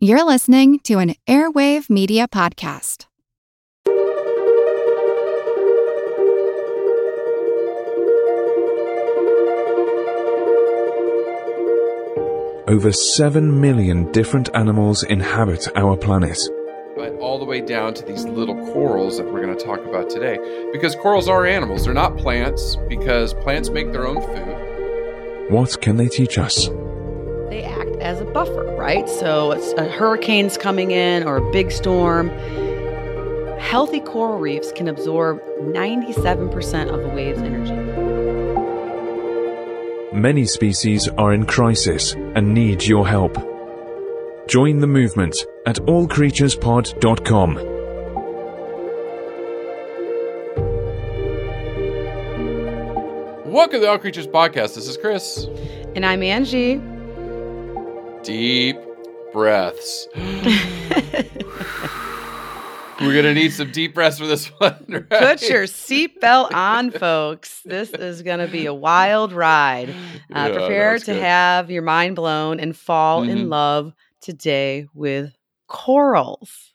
You're listening to an Airwave Media Podcast. Over 7 million different animals inhabit our planet. But all the way down to these little corals that we're going to talk about today. Because corals are animals, they're not plants, because plants make their own food. What can they teach us? They act as a buffer, right? So it's a hurricane's coming in or a big storm. Healthy coral reefs can absorb 97% of the wave's energy. Many species are in crisis and need your help. Join the movement at allcreaturespod.com. Welcome to the All Creatures Podcast. This is Chris. And I'm Angie. Deep breaths. We're to need some deep breaths for this one. Right? Put your seatbelt on, folks. This is to be a wild ride. Uh, Yeah, prepare to good. have your mind blown and fall Mhm. in love today with corals.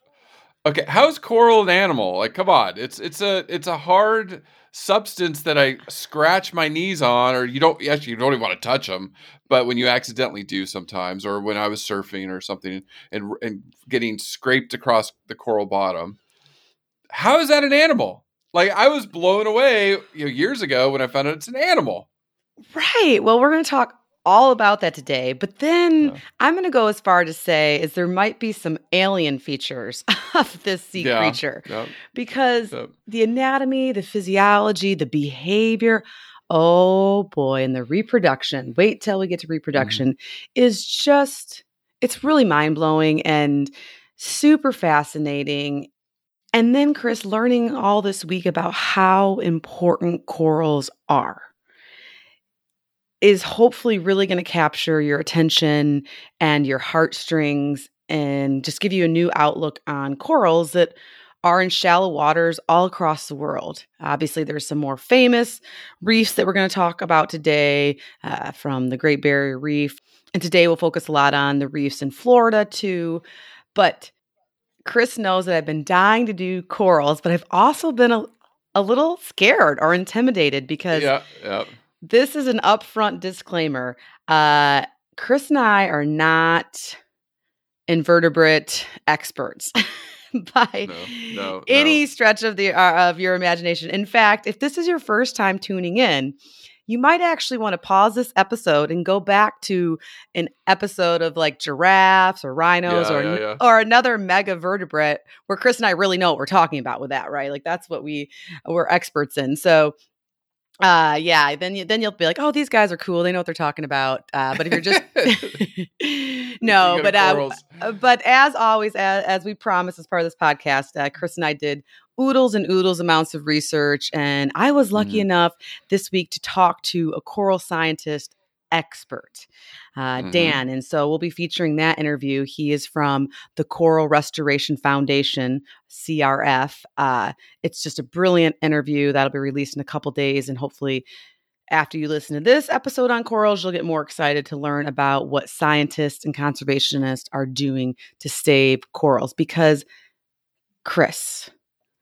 Okay, how's coral an animal? Like, come on, it's it's a it's a hard substance that I scratch my knees on, or you don't actually you don't even want to touch them. But when you accidentally do sometimes, or when I was surfing or something and and getting scraped across the coral bottom, how is that an animal? Like I was blown away you know, years ago when I found out it's an animal. Right. Well, we're going to talk all about that today. But then Yeah. I'm going to go as far to say is there might be some alien features of this sea Yeah. creature because the anatomy, the physiology, the behavior, oh boy, and the reproduction. Wait till we get to mm-hmm. reproduction is just it's really mind-blowing and super fascinating. And then Chris learning all this week about how important corals are is hopefully really going to capture your attention and your heartstrings and just give you a new outlook on corals that are in shallow waters all across the world. Obviously, there's some more famous reefs that we're going to talk about today uh, from the Great Barrier Reef. And today we'll focus a lot on the reefs in Florida too. But Chris knows that I've been dying to do corals, but I've also been a, a little scared or intimidated because Yeah, yeah. This is an upfront disclaimer. Uh, Chris and I are not invertebrate experts by No, no, any no. stretch of the uh, of your imagination. In fact, if this is your first time tuning in, you might actually want to pause this episode and go back to an episode of like giraffes or rhinos Yeah, or yeah, yeah. or another mega vertebrate where Chris and I really know what we're talking about with that, right? Like that's what we we're experts in. So uh yeah then you then you'll be like oh these guys are cool they know what they're talking about uh but if you're just no but uh, uh, but as always as, as we promised as part of this podcast uh, chris and i did oodles and oodles amounts of research and i was lucky Mhm. enough this week to talk to a coral scientist expert uh, Mhm. dan and so we'll be featuring that interview he is from the coral restoration foundation crf uh, it's just a brilliant interview that'll be released in a couple days and hopefully after you listen to this episode on corals you'll get more excited to learn about what scientists and conservationists are doing to save corals because chris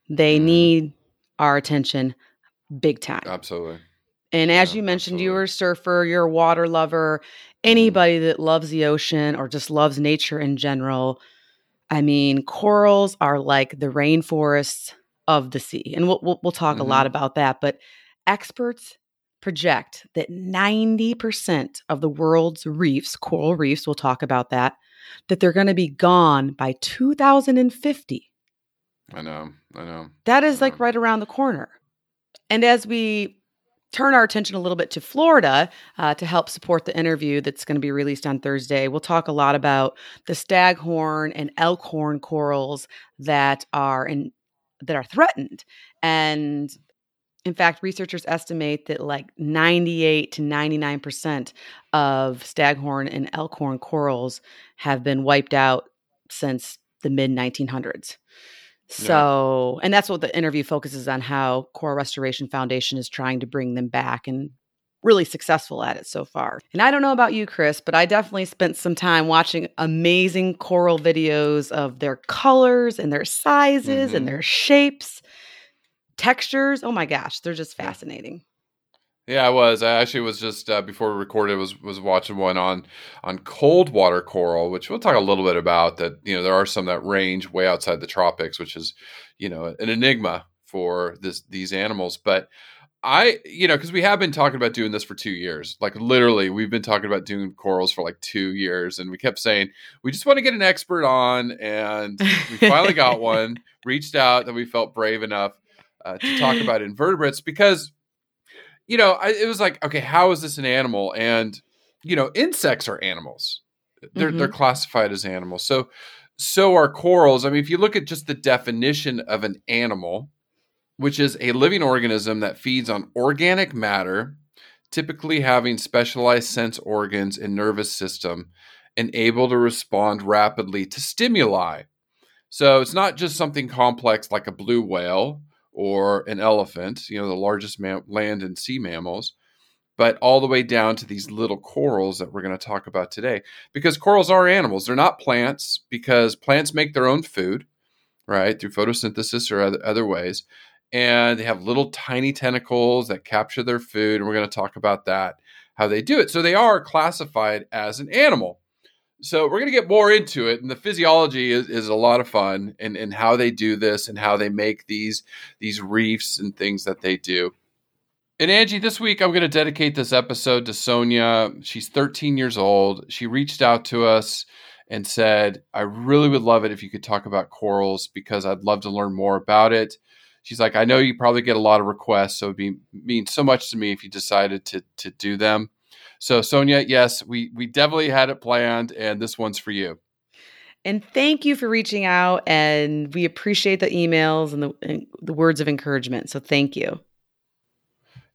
they Mhm. need our attention big time Absolutely. And as Yeah, you mentioned, absolutely. you're a surfer, you're a water lover, anybody that loves the ocean or just loves nature in general. I mean, corals are like the rainforests of the sea. And we'll, we'll, we'll talk a lot mm-hmm. about that. But experts project that 90% of the world's reefs, coral reefs, we'll talk about that, that they're going to be gone by 2050. I know. I know. That is like right around the corner. And as we turn our attention a little bit to Florida uh, to help support the interview that's going to be released on Thursday, we'll talk a lot about the staghorn and elkhorn corals that are in that are threatened. And in fact, researchers estimate that like 98 to 99% of staghorn and elkhorn corals have been wiped out since the mid 1900s. So, and that's what the interview focuses on how Coral Restoration Foundation is trying to bring them back and really successful at it so far. And I don't know about you, Chris, but I definitely spent some time watching amazing coral videos of their colors and their sizes Mhm. and their shapes, textures. Oh my gosh, they're just fascinating. Yeah, I was. I actually was just uh, before we recorded was was watching one on on cold water coral, which we'll talk a little bit about. That you know there are some that range way outside the tropics, which is you know an enigma for this these animals. But I you know because we have been talking about doing this for two years, like literally we've been talking about doing corals for like two years, and we kept saying we just want to get an expert on, and we finally got one. Reached out that we felt brave enough uh, to talk about invertebrates because you know, I, it was like, okay, how is this an animal? And you know, insects are animals. They're they're mm-hmm. classified as animals. So so are corals. I mean, if you look at just the definition of an animal, which is a living organism that feeds on organic matter, typically having specialized sense organs and nervous system and able to respond rapidly to stimuli. So it's not just something complex like a blue whale or an elephant, you know, the largest land and sea mammals, but all the way down to these little corals that we're going to talk about today. Because corals are animals, they're not plants, because plants make their own food, right, through photosynthesis or other, other ways. And they have little tiny tentacles that capture their food. And we're going to talk about that, how they do it. So they are classified as an animal. So we're going to get more into it, and the physiology is, is a lot of fun, and, and how they do this, and how they make these these reefs and things that they do. And Angie, this week I'm going to dedicate this episode to Sonia. She's 13 years old. She reached out to us and said, "I really would love it if you could talk about corals because I'd love to learn more about it." She's like, "I know you probably get a lot of requests, so it'd be mean so much to me if you decided to to do them." So Sonia, yes, we we definitely had it planned, and this one's for you. And thank you for reaching out. And we appreciate the emails and the, and the words of encouragement. So thank you.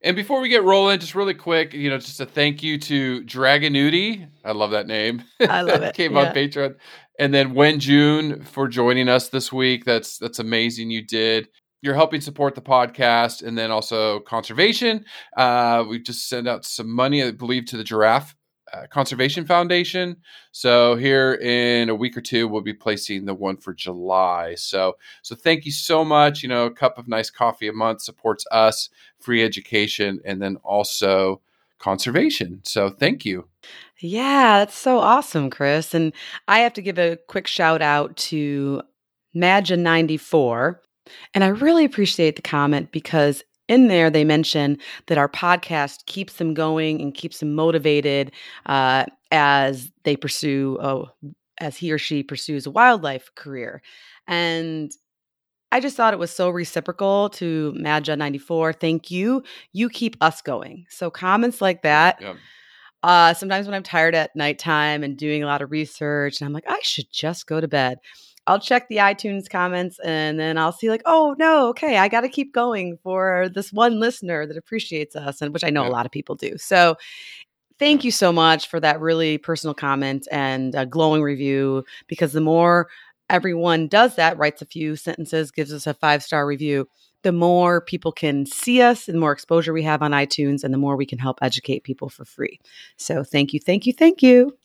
And before we get rolling, just really quick, you know, just a thank you to Dragonuti. I love that name. I love it. Came Yeah. on Patreon. And then Wen June for joining us this week. That's that's amazing. You did. You're helping support the podcast and then also conservation. Uh, we just sent out some money, I believe, to the Giraffe uh, Conservation Foundation. So here in a week or two, we'll be placing the one for July. So so thank you so much. You know, a cup of nice coffee a month supports us, free education, and then also conservation. So thank you. Yeah, that's so awesome, Chris. And I have to give a quick shout out to Magia94. And I really appreciate the comment because in there they mention that our podcast keeps them going and keeps them motivated uh, as they pursue, uh, as he or she pursues a wildlife career. And I just thought it was so reciprocal to Magia94. Thank you. You keep us going. So comments like that. Yeah. Uh, sometimes when I'm tired at nighttime and doing a lot of research, and I'm like, I should just go to bed. I'll check the iTunes comments and then I'll see, like, oh no, okay, I got to keep going for this one listener that appreciates us, and which I know Yeah. a lot of people do. So, thank you so much for that really personal comment and a glowing review. Because the more everyone does that, writes a few sentences, gives us a five star review, the more people can see us and the more exposure we have on iTunes, and the more we can help educate people for free. So, thank you, thank you, thank you.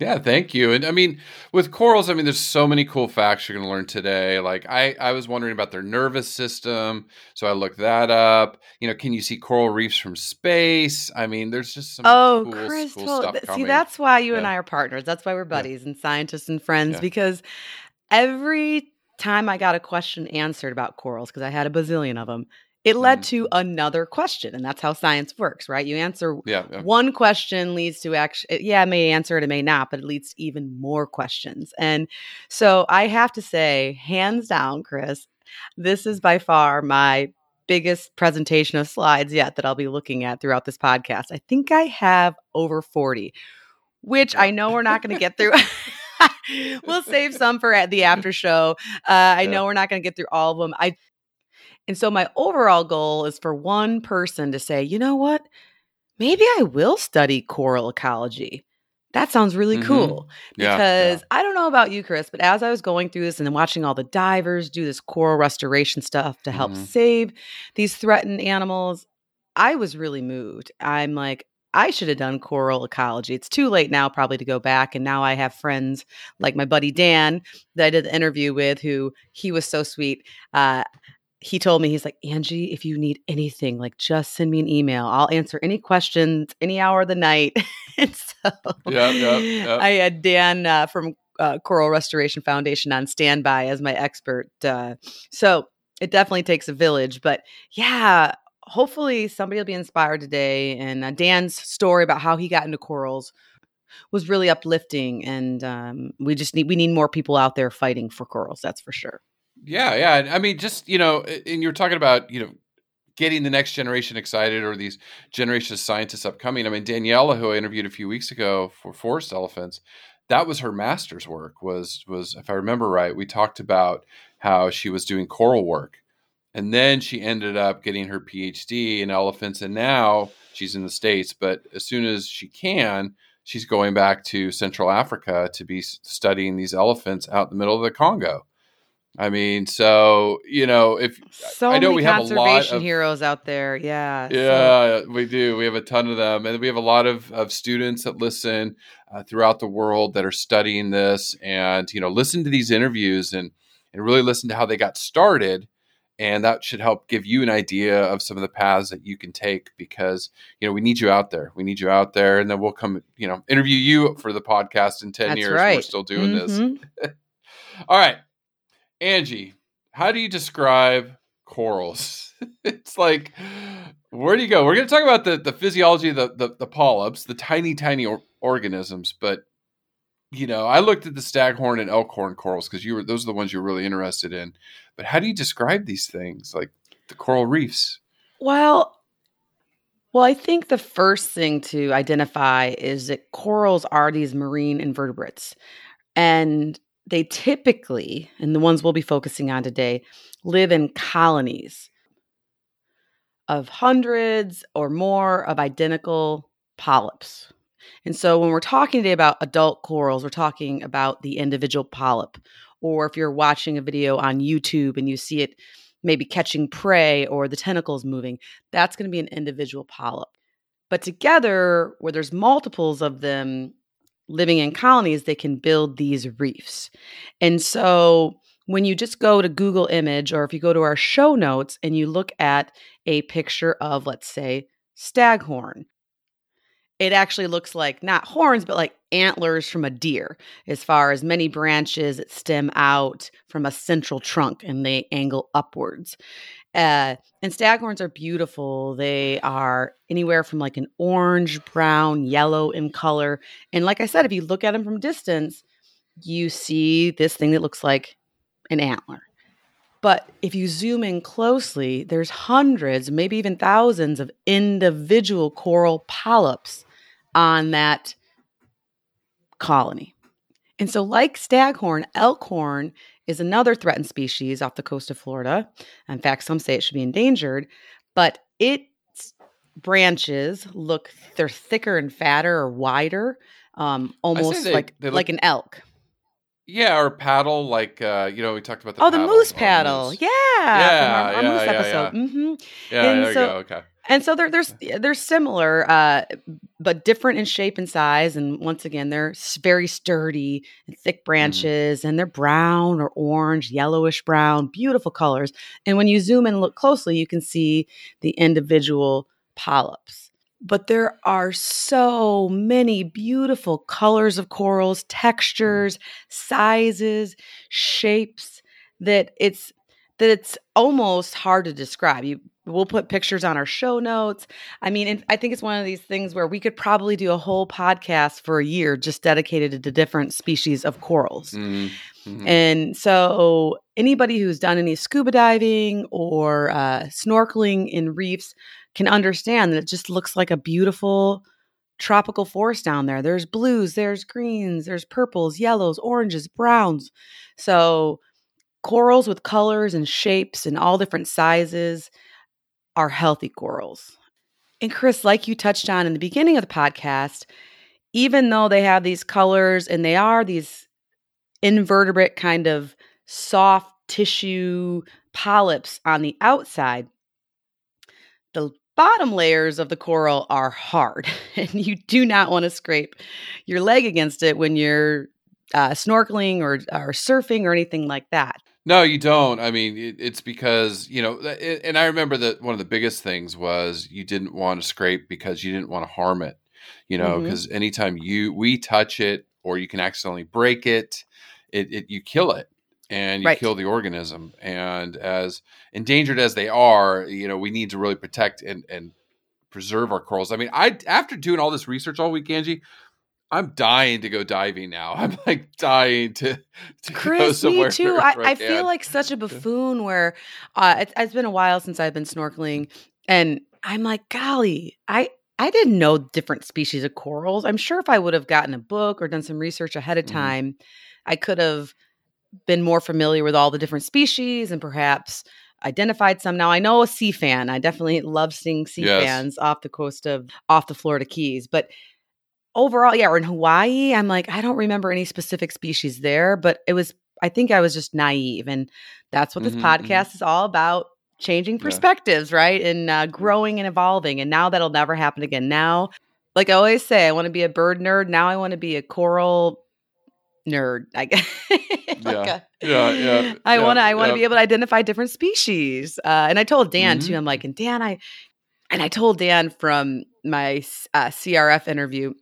Yeah, thank you. And I mean, with corals, I mean, there's so many cool facts you're going to learn today. Like, I, I was wondering about their nervous system, so I looked that up. You know, can you see coral reefs from space? I mean, there's just some Oh, cool, Chris, cool see, coming. that's why you and I are partners. That's why we're buddies and scientists and friends Yeah. because every time I got a question answered about corals, because I had a bazillion of them, it led Mhm. to another question. And that's how science works, right? You answer yeah, yeah. one question leads to actually, yeah, it may answer it, it may not, but it leads to even more questions. And so I have to say, hands down, Chris, this is by far my biggest presentation of slides yet that I'll be looking at throughout this podcast. I think I have over 40, which I know we're not going to get through. we'll save some for at the after show. Uh, I Yeah. know we're not going to get through all of them. I and so my overall goal is for one person to say, you know what? Maybe I will study coral ecology. That sounds really Mhm. cool. Yeah, Because yeah. I don't know about you, Chris, but as I was going through this and then watching all the divers do this coral restoration stuff to help Mhm. save these threatened animals, I was really moved. I'm like, I should have done coral ecology. It's too late now, probably to go back. And now I have friends like my buddy Dan that I did the interview with, who he was so sweet. Uh, he told me, he's like, Angie, if you need anything, like just send me an email. I'll answer any questions any hour of the night. and so yep, yep. I had Dan uh, from uh, Coral Restoration Foundation on standby as my expert. Uh, so it definitely takes a village. But yeah, hopefully somebody will be inspired today. And uh, Dan's story about how he got into corals was really uplifting. And um, we just need we need more people out there fighting for corals. That's for sure. Yeah, yeah. I mean, just you know, and you're talking about you know getting the next generation excited or these generation of scientists upcoming. I mean, Daniela, who I interviewed a few weeks ago for Forest Elephants, that was her master's work. Was was if I remember right, we talked about how she was doing coral work, and then she ended up getting her PhD in elephants, and now she's in the states. But as soon as she can. She's going back to Central Africa to be studying these elephants out in the middle of the Congo. I mean, so you know, if So I know many we have a lot conservation of heroes out there. Yeah. so- yeah, we do. We have a ton of them, and we have a lot of, of students that listen uh, throughout the world that are studying this, and you know, listen to these interviews and and really listen to how they got started, and that should help give you an idea of some of the paths that you can take because you know we need you out there. We need you out there, and then we'll come, you know, interview you for the podcast in ten That's years. We're still doing this. Mhm. All right, Angie, how do you describe corals? it's like, where do you go? We're going to talk about the, the physiology of the, the, the polyps, the tiny, tiny or- organisms. But, you know, I looked at the staghorn and elkhorn corals because you were those are the ones you're really interested in. But how do you describe these things, like the coral reefs? Well, well, I think the first thing to identify is that corals are these marine invertebrates. And they typically, and the ones we'll be focusing on today, live in colonies of hundreds or more of identical polyps. And so when we're talking today about adult corals, we're talking about the individual polyp. Or if you're watching a video on YouTube and you see it maybe catching prey or the tentacles moving, that's going to be an individual polyp. But together, where there's multiples of them living in colonies, they can build these reefs. And so when you just go to Google image or if you go to our show notes and you look at a picture of, let's say, staghorn, it actually looks like not horns, but like antlers from a deer, as far as many branches that stem out from a central trunk and they angle upwards. Uh, and staghorns are beautiful. They are anywhere from like an orange, brown, yellow in color. And like I said, if you look at them from distance, you see this thing that looks like an antler. But if you zoom in closely, there's hundreds, maybe even thousands of individual coral polyps on that colony. And so, like staghorn, elkhorn is another threatened species off the coast of Florida. In fact, some say it should be endangered, but its branches look they're thicker and fatter or wider, um, almost they- like they look- like an elk. Yeah, or paddle, like uh, you know, we talked about the oh, the moose paddle, moose. yeah, Yeah, our, our yeah, moose yeah, episode. Yeah, And there you go. Okay. And so they're they're they're similar, uh, but different in shape and size. And once again, they're very sturdy and thick branches, and they're brown or orange, yellowish brown, beautiful colors. And when you zoom in and look closely, you can see the individual polyps. But there are so many beautiful colors of corals, textures, sizes, shapes that it's that it's almost hard to describe. You we'll put pictures on our show notes. I mean, I think it's one of these things where we could probably do a whole podcast for a year just dedicated to different species of corals. Mhm, mhm. And so, anybody who's done any scuba diving or uh, snorkeling in reefs can understand that it just looks like a beautiful tropical forest down there. There's blues, there's greens, there's purples, yellows, oranges, browns. So, corals with colors and shapes and all different sizes are healthy corals. And Chris, like you touched on in the beginning of the podcast, even though they have these colors and they are these invertebrate kind of soft tissue polyps on the outside, the bottom layers of the coral are hard, and you do not want to scrape your leg against it when you're uh, snorkeling or, or surfing or anything like that. No, you don't. I mean, it, it's because you know, it, and I remember that one of the biggest things was you didn't want to scrape because you didn't want to harm it. You know, because mm-hmm. anytime you we touch it or you can accidentally break it, it, it you kill it and you right. kill the organism. And as endangered as they are, you know, we need to really protect and and preserve our corals. I mean, I after doing all this research all week, Angie, I'm dying to go diving now. I'm like dying to, to Chris, go somewhere. Me too. I, I, feel like such a buffoon where uh, it, it's been a while since I've been snorkeling, and I'm like, golly, I I didn't know different species of corals. I'm sure if I would have gotten a book or done some research ahead of mm-hmm. time, mm-hmm. I could have been more familiar with all the different species and perhaps identified some. Now I know a sea fan. I definitely love seeing sea yes. fans off the coast of off the Florida Keys, but overall, yeah, we're in Hawaii. I'm like, I don't remember any specific species there, but it was, I think I was just naive. And that's what this mm-hmm, mm-hmm. podcast mm-hmm. is all about changing perspectives, yeah. right? And uh, growing and evolving. And now that'll never happen again. Now, like I always say, I want to be a bird nerd. Now I want to be a coral nerd. I guess. like yeah. A, yeah, yeah. I yeah, want to. I want to yeah. be able to identify different species. Uh, and I told Dan mm-hmm. too. I'm like, and Dan, I, and I told Dan from my uh, CRF interview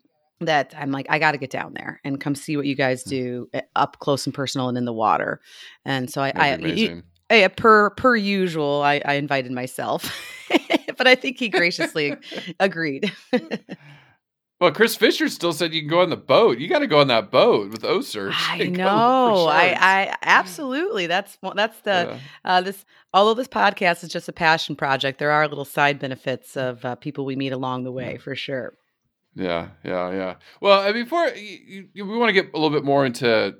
that I'm like, I got to get down there and come see what you guys hmm. do eh, up close and personal and in the water. And so I, I, you, I per per usual, I, I invited myself, but I think he graciously agreed. Well, Chris Fischer still said you can go on the boat. You got to go on that boat with OCEARCH. I know. I, I absolutely. That's that's the yeah. uh, this. Although this podcast is just a passion project, there are little side benefits of uh, people we meet along the way for sure. Yeah, yeah, yeah. Well, before you, you, we want to get a little bit more into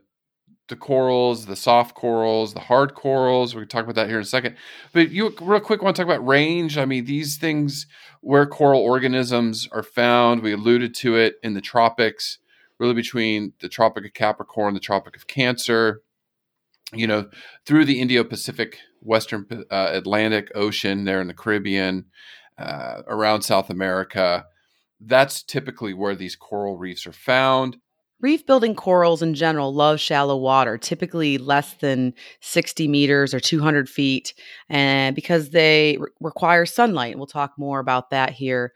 the corals, the soft corals, the hard corals. We can talk about that here in a second. But you real quick want to talk about range. I mean, these things where coral organisms are found. We alluded to it in the tropics, really between the Tropic of Capricorn, the Tropic of Cancer. You know, through the Indo-Pacific, Western uh, Atlantic Ocean, there in the Caribbean, uh, around South America that's typically where these coral reefs are found. Reef building corals in general love shallow water, typically less than 60 meters or 200 feet, and because they re- require sunlight. We'll talk more about that here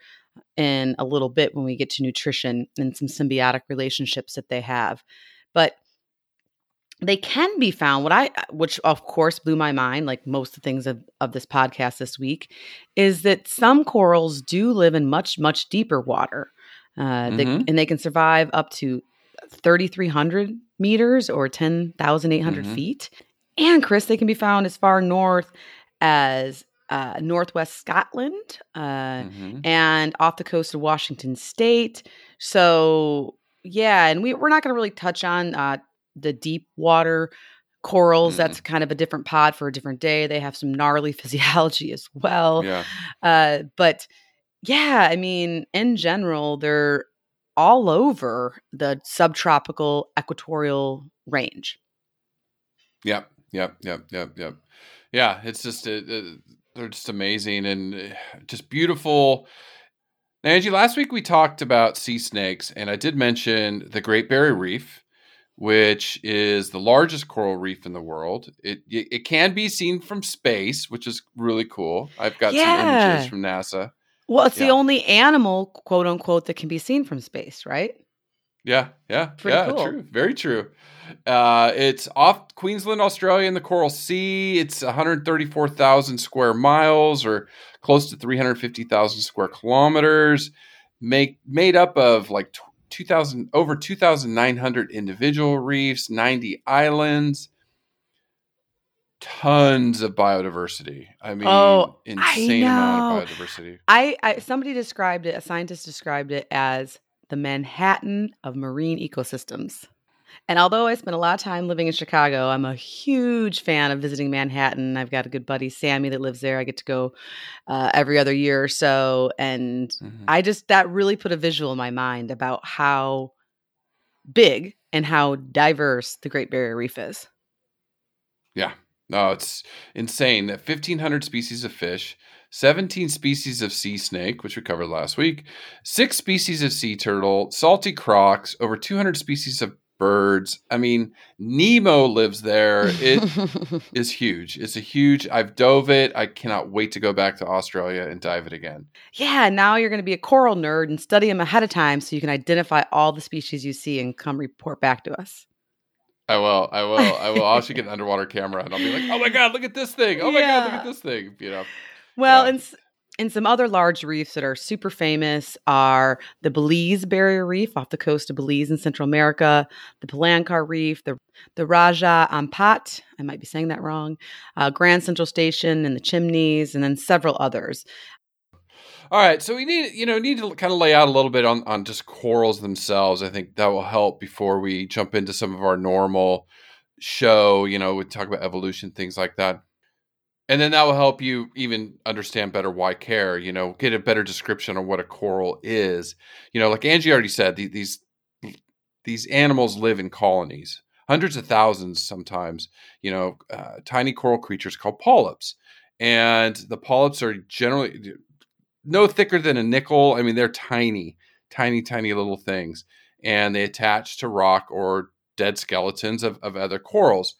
in a little bit when we get to nutrition and some symbiotic relationships that they have. But they can be found what i which of course blew my mind like most of the things of, of this podcast this week is that some corals do live in much much deeper water uh, mm-hmm. they, and they can survive up to 3300 meters or 10800 mm-hmm. feet and chris they can be found as far north as uh, northwest scotland uh, mm-hmm. and off the coast of washington state so yeah and we, we're not going to really touch on uh, the deep water corals mm. that's kind of a different pod for a different day. They have some gnarly physiology as well. Yeah. uh, but yeah i mean in general they're all over the subtropical equatorial range. Yep yep yep yep yep. Yeah it's just uh, uh they're just amazing and uh, just beautiful. Now, Angie, last week we talked about sea snakes, and I did mention the Great Barrier Reef, which is the largest coral reef in the world. It it can be seen from space, which is really cool. I've got yeah. some images from NASA. Well, it's yeah. the only animal, quote unquote, that can be seen from space, right? Yeah, yeah, Pretty yeah, cool. true, very true. Uh, it's off Queensland, Australia, in the Coral Sea. It's 134,000 square miles, or close to 350,000 square kilometers. Make made up of like 2000 over 2900 individual reefs 90 islands tons of biodiversity. I mean oh, insane I amount of biodiversity. I, I somebody described it a scientist described it as the manhattan of marine ecosystems and although I spent a lot of time living in Chicago, I'm a huge fan of visiting Manhattan. I've got a good buddy, Sammy, that lives there. I get to go uh, every other year or so. And mm-hmm. I just, that really put a visual in my mind about how big and how diverse the Great Barrier Reef is. Yeah. No, it's insane. that 1,500 species of fish. 17 species of sea snake, which we covered last week, six species of sea turtle, salty crocs, over 200 species of birds. I mean, Nemo lives there. It is huge. It's a huge. I've dove it. I cannot wait to go back to Australia and dive it again. Yeah, now you're going to be a coral nerd and study them ahead of time so you can identify all the species you see and come report back to us. I will. I will. I will. I'll actually get an underwater camera and I'll be like, "Oh my god, look at this thing! Oh my god, look at this thing!" You know. Well, Yeah. and and some other large reefs that are super famous are the Belize Barrier Reef off the coast of Belize in Central America, the Palancar Reef, the the Raja Ampat, I might be saying that wrong, uh, Grand Central Station and the Chimneys, and then several others. All right, so we need you know need to kind of lay out a little bit on on just corals themselves. I think that will help before we jump into some of our normal show. You know, we talk about evolution, things like that, and then that will help you even understand better why care. You know, get a better description of what a coral is. You know, like Angie already said, the- these these animals live in colonies, hundreds of thousands sometimes. You know, uh, tiny coral creatures called polyps, and the polyps are generally no thicker than a nickel. I mean, they're tiny, tiny, tiny little things, and they attach to rock or dead skeletons of, of other corals.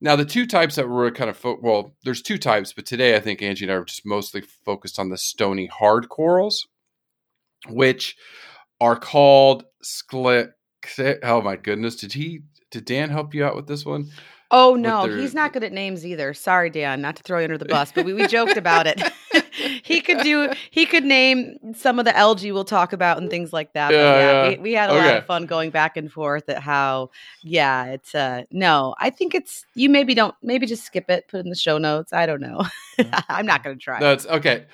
Now, the two types that we're kind of fo- well, there's two types, but today I think Angie and I are just mostly focused on the stony hard corals, which are called. Oh my goodness! Did he? Did Dan help you out with this one? Oh no, their- he's not good at names either. Sorry, Dan, not to throw you under the bus, but we, we joked about it. he could do he could name some of the algae we'll talk about and things like that. Yeah, yeah, yeah. We, we had a lot of fun going back and forth at how yeah, it's uh no, I think it's you maybe don't maybe just skip it, put it in the show notes. I don't know. I'm not gonna try. No, okay.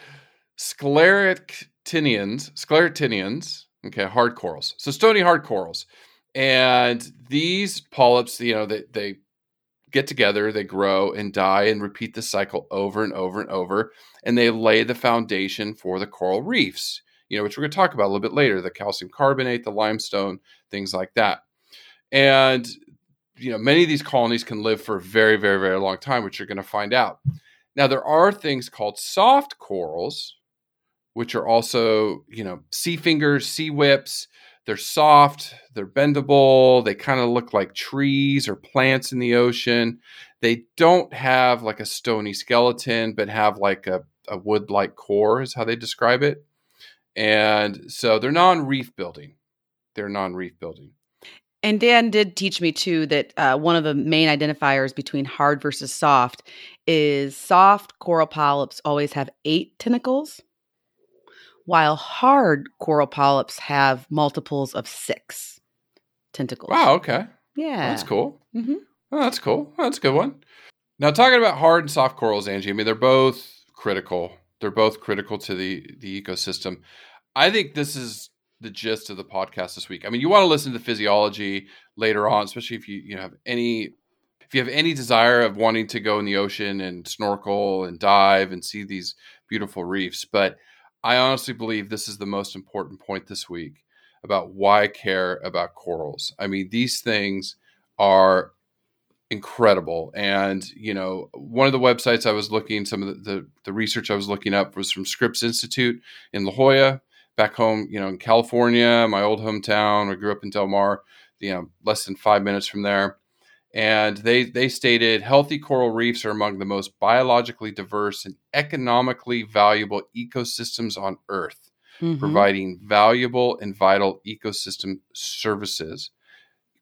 Scleractinians, scleractinians, okay, hard corals. So stony hard corals. And these polyps, you know, they, they get together, they grow and die and repeat the cycle over and over and over. And they lay the foundation for the coral reefs, you know, which we're going to talk about a little bit later the calcium carbonate, the limestone, things like that. And, you know, many of these colonies can live for a very, very, very long time, which you're going to find out. Now, there are things called soft corals, which are also, you know, sea fingers, sea whips. They're soft, they're bendable, they kind of look like trees or plants in the ocean. They don't have like a stony skeleton, but have like a, a wood like core, is how they describe it. And so they're non reef building. They're non reef building. And Dan did teach me too that uh, one of the main identifiers between hard versus soft is soft coral polyps always have eight tentacles, while hard coral polyps have multiples of six tentacles. Wow, okay. Yeah. That's cool. hmm Oh, that's cool. That's a good one. Now, talking about hard and soft corals, Angie, I mean, they're both critical. They're both critical to the, the ecosystem. I think this is the gist of the podcast this week. I mean, you want to listen to the physiology later on, especially if you, you know, have any if you have any desire of wanting to go in the ocean and snorkel and dive and see these beautiful reefs. But I honestly believe this is the most important point this week about why I care about corals. I mean, these things are incredible. And, you know, one of the websites I was looking, some of the, the, the research I was looking up was from Scripps Institute in La Jolla, back home, you know, in California, my old hometown. I grew up in Del Mar, you know, less than five minutes from there. And they, they stated healthy coral reefs are among the most biologically diverse and economically valuable ecosystems on Earth Mhm. providing valuable and vital ecosystem services.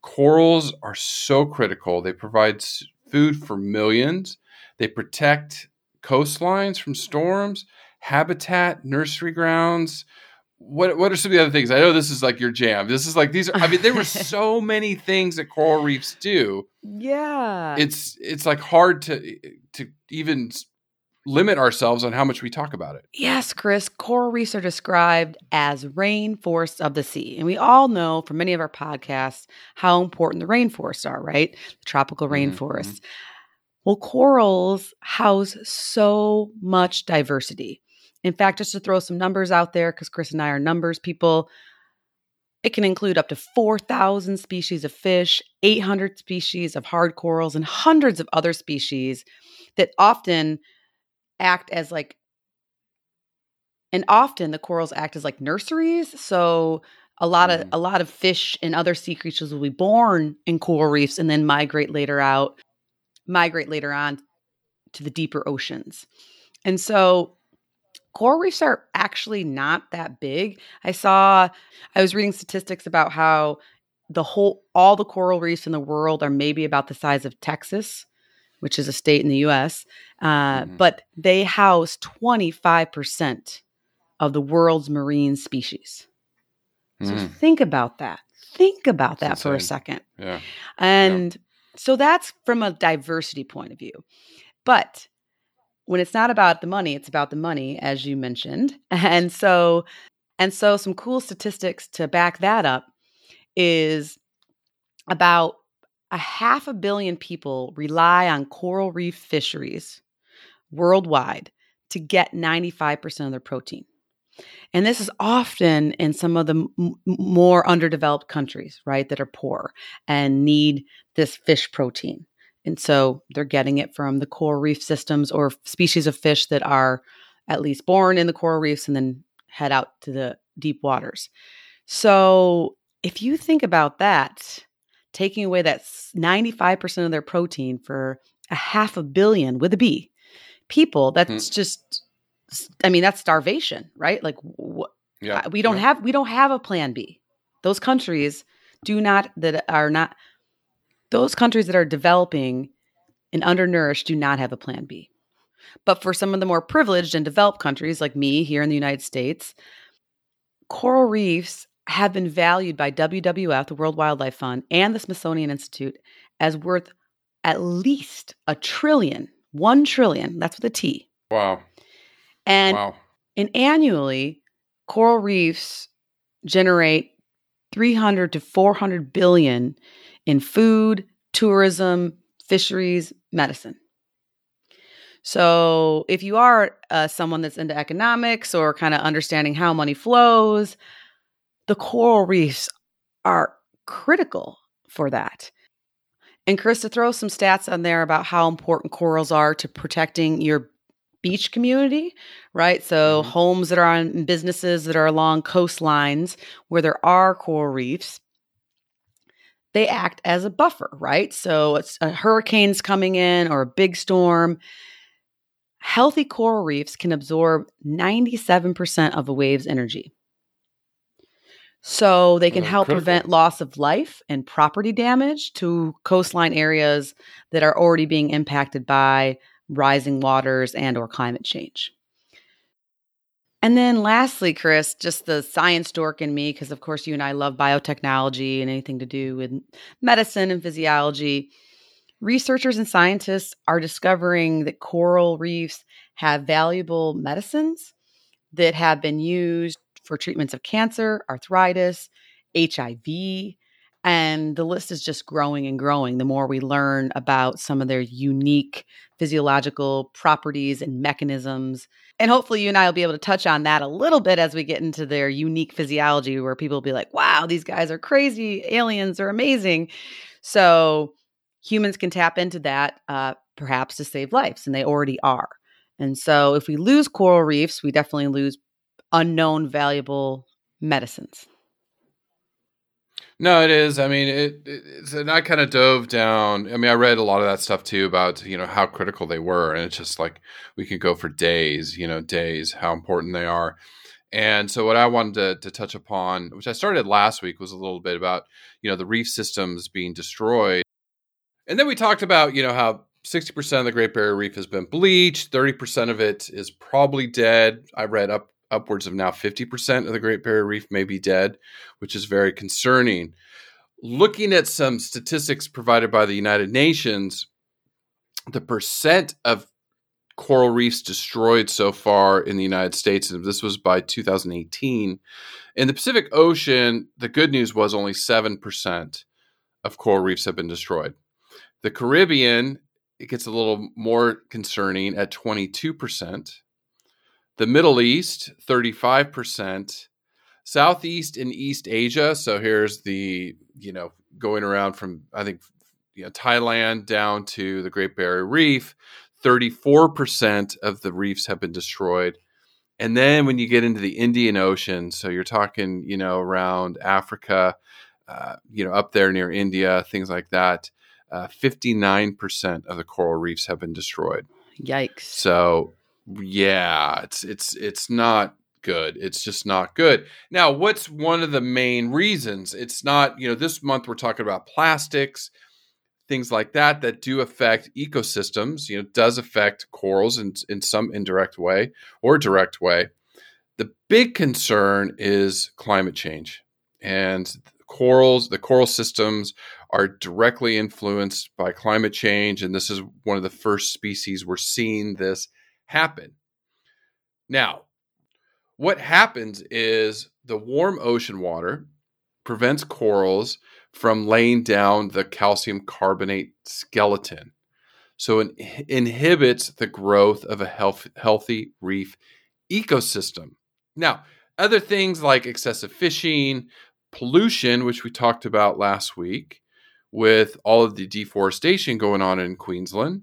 Corals are so critical. They provide food for millions. They protect coastlines from storms, habitat, nursery grounds. What what are some of the other things? I know this is like your jam. This is like these are I mean there were so many things that coral reefs do. Yeah. It's it's like hard to to even limit ourselves on how much we talk about it. Yes, Chris, coral reefs are described as rainforests of the sea. And we all know from many of our podcasts how important the rainforests are, right? The tropical Mhm, rainforests. Well, corals house so much diversity. In fact, just to throw some numbers out there, because Chris and I are numbers people, it can include up to 4,000 species of fish, 800 species of hard corals, and hundreds of other species that often act as like and often the corals act as like nurseries. So a lot Mhm. of a lot of fish and other sea creatures will be born in coral reefs and then migrate later out, migrate later on to the deeper oceans. And so coral reefs are actually not that big. I saw I was reading statistics about how the whole all the coral reefs in the world are maybe about the size of Texas, which is a state in the US. Uh, Mhm. but they house 25% of the world's marine species. So Mm, think about that. Think about that for a second. yeah. And so that's from a diversity point of view. But when it's not about the money, it's about the money, as you mentioned. And so, and so some cool statistics to back that up is about a half a billion people rely on coral reef fisheries worldwide to get 95% of their protein. And this is often in some of the m- more underdeveloped countries, right, that are poor and need this fish protein. And so they're getting it from the coral reef systems or species of fish that are at least born in the coral reefs and then head out to the deep waters. So if you think about that, taking away that 95% of their protein for a half a billion with a B people, mm-hmm. that's just, I mean, that's starvation, right? Like, wh- Yeah. we don't yeah. have we don't have a plan B. Those countries do not that are not those countries that are developing and undernourished do not have a plan B. But for some of the more privileged and developed countries like me here in the United States, coral reefs have been valued by WWF, the World Wildlife Fund, and the Smithsonian Institute as worth at least a trillion, one trillion, that's with a T. Wow. And wow. and annually, coral reefs generate 300 to 400 billion in food, tourism, fisheries, medicine. So, if you are uh, someone that's into economics or kind of understanding how money flows, the coral reefs are critical for that. And Chris, to throw some stats on there about how important corals are to protecting your beach community, right? So Mhm. homes that are on businesses that are along coastlines where there are coral reefs, they act as a buffer, right? So it's a hurricane's coming in or a big storm. Healthy coral reefs can absorb 97% of the wave's energy. So they can Uh, help critical. prevent loss of life and property damage to coastline areas that are already being impacted by rising waters and or climate change. And then lastly, Chris, just the science dork in me, because of course you and I love biotechnology and anything to do with medicine and physiology. Researchers and scientists are discovering that coral reefs have valuable medicines that have been used for treatments of cancer, arthritis, HIV, and the list is just growing and growing the more we learn about some of their unique physiological properties and mechanisms. And hopefully, you and I will be able to touch on that a little bit as we get into their unique physiology, where people will be like, wow, these guys are crazy. Aliens are amazing. So, humans can tap into that uh, perhaps to save lives, and they already are. And so, if we lose coral reefs, we definitely lose unknown valuable medicines. No, it is. I mean, it, it it's, and I kind of dove down. I mean, I read a lot of that stuff too about you know how critical they were, and it's just like we could go for days, you know, days how important they are. And so, what I wanted to, to touch upon, which I started last week, was a little bit about you know the reef systems being destroyed, and then we talked about you know how sixty percent of the Great Barrier Reef has been bleached, thirty percent of it is probably dead. I read up upwards of now 50% of the Great Barrier Reef may be dead, which is very concerning. Looking at some statistics provided by the United Nations, the percent of coral reefs destroyed so far in the United States, and this was by 2018, in the Pacific Ocean, the good news was only 7% of coral reefs have been destroyed. The Caribbean, it gets a little more concerning at 22%. The Middle East, 35%. Southeast and East Asia. So here's the, you know, going around from, I think, you know, Thailand down to the Great Barrier Reef. 34% of the reefs have been destroyed. And then when you get into the Indian Ocean, so you're talking, you know, around Africa, uh, you know, up there near India, things like that, uh, 59% of the coral reefs have been destroyed. Yikes. So, yeah, it's it's it's not good. It's just not good. Now, what's one of the main reasons? It's not, you know, this month we're talking about plastics, things like that that do affect ecosystems, you know, does affect corals in in some indirect way or direct way. The big concern is climate change. And corals, the coral systems are directly influenced by climate change and this is one of the first species we're seeing this happen. Now, what happens is the warm ocean water prevents corals from laying down the calcium carbonate skeleton. So it inhibits the growth of a health, healthy reef ecosystem. Now, other things like excessive fishing, pollution, which we talked about last week, with all of the deforestation going on in Queensland,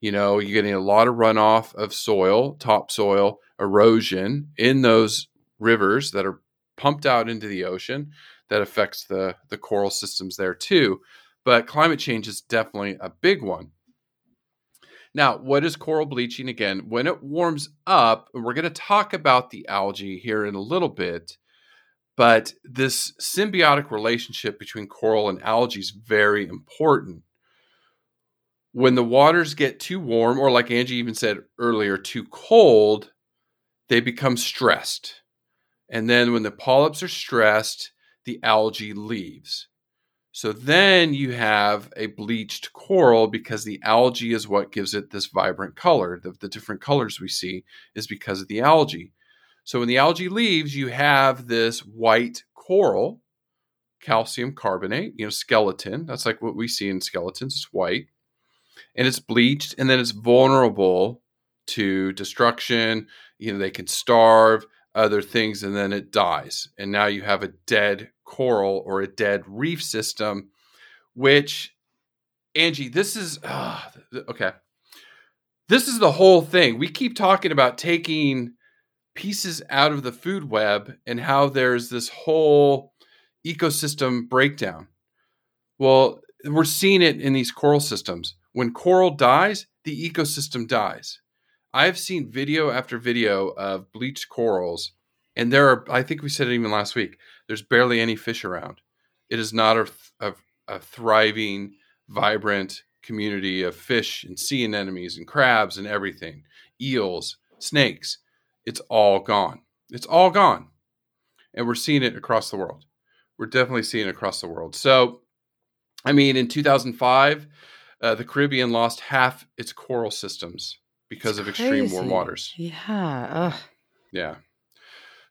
you know, you're getting a lot of runoff of soil, topsoil, erosion in those rivers that are pumped out into the ocean that affects the, the coral systems there too. But climate change is definitely a big one. Now, what is coral bleaching? Again, when it warms up, we're going to talk about the algae here in a little bit, but this symbiotic relationship between coral and algae is very important when the waters get too warm, or like Angie even said earlier, too cold, they become stressed. And then when the polyps are stressed, the algae leaves. So then you have a bleached coral because the algae is what gives it this vibrant color. The, the different colors we see is because of the algae. So when the algae leaves, you have this white coral, calcium carbonate, you know, skeleton. That's like what we see in skeletons, it's white and it's bleached and then it's vulnerable to destruction. You know, they can starve, other things, and then it dies. And now you have a dead coral or a dead reef system, which, Angie, this is uh, okay. This is the whole thing. We keep talking about taking pieces out of the food web and how there's this whole ecosystem breakdown. Well, we're seeing it in these coral systems. When coral dies, the ecosystem dies. I've seen video after video of bleached corals, and there are, I think we said it even last week, there's barely any fish around. It is not a, a, a thriving, vibrant community of fish and sea anemones and crabs and everything, eels, snakes. It's all gone. It's all gone. And we're seeing it across the world. We're definitely seeing it across the world. So, I mean, in 2005, uh, the Caribbean lost half its coral systems because it's of crazy. extreme warm waters. Yeah. Ugh. Yeah.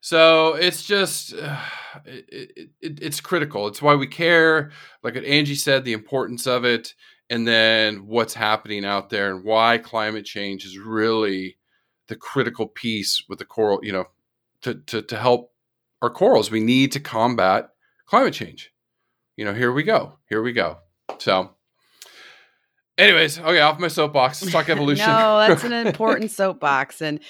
So it's just uh, it, it, it's critical. It's why we care. Like what Angie said, the importance of it, and then what's happening out there, and why climate change is really the critical piece with the coral. You know, to to to help our corals, we need to combat climate change. You know, here we go. Here we go. So Anyways, okay, off my soapbox. Let's talk evolution. no, that's an important soapbox. And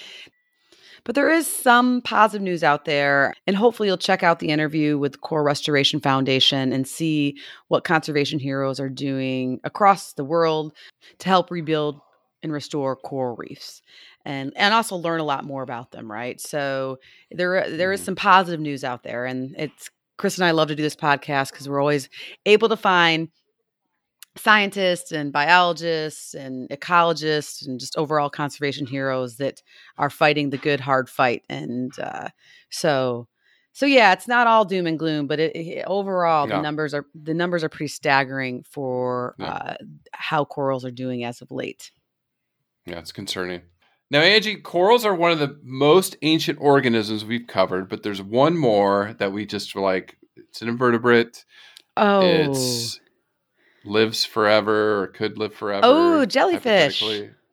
but there is some positive news out there, and hopefully you'll check out the interview with Coral Restoration Foundation and see what conservation heroes are doing across the world to help rebuild and restore coral reefs. And and also learn a lot more about them, right? So there there is mm-hmm. some positive news out there and it's Chris and I love to do this podcast because we're always able to find scientists and biologists and ecologists and just overall conservation heroes that are fighting the good hard fight. And uh, so so yeah it's not all doom and gloom but it, it, overall the numbers are the numbers are pretty staggering for yeah. uh, how corals are doing as of late. Yeah it's concerning. Now angie corals are one of the most ancient organisms we've covered but there's one more that we just like it's an invertebrate. Oh. It's lives forever or could live forever. Oh, jellyfish.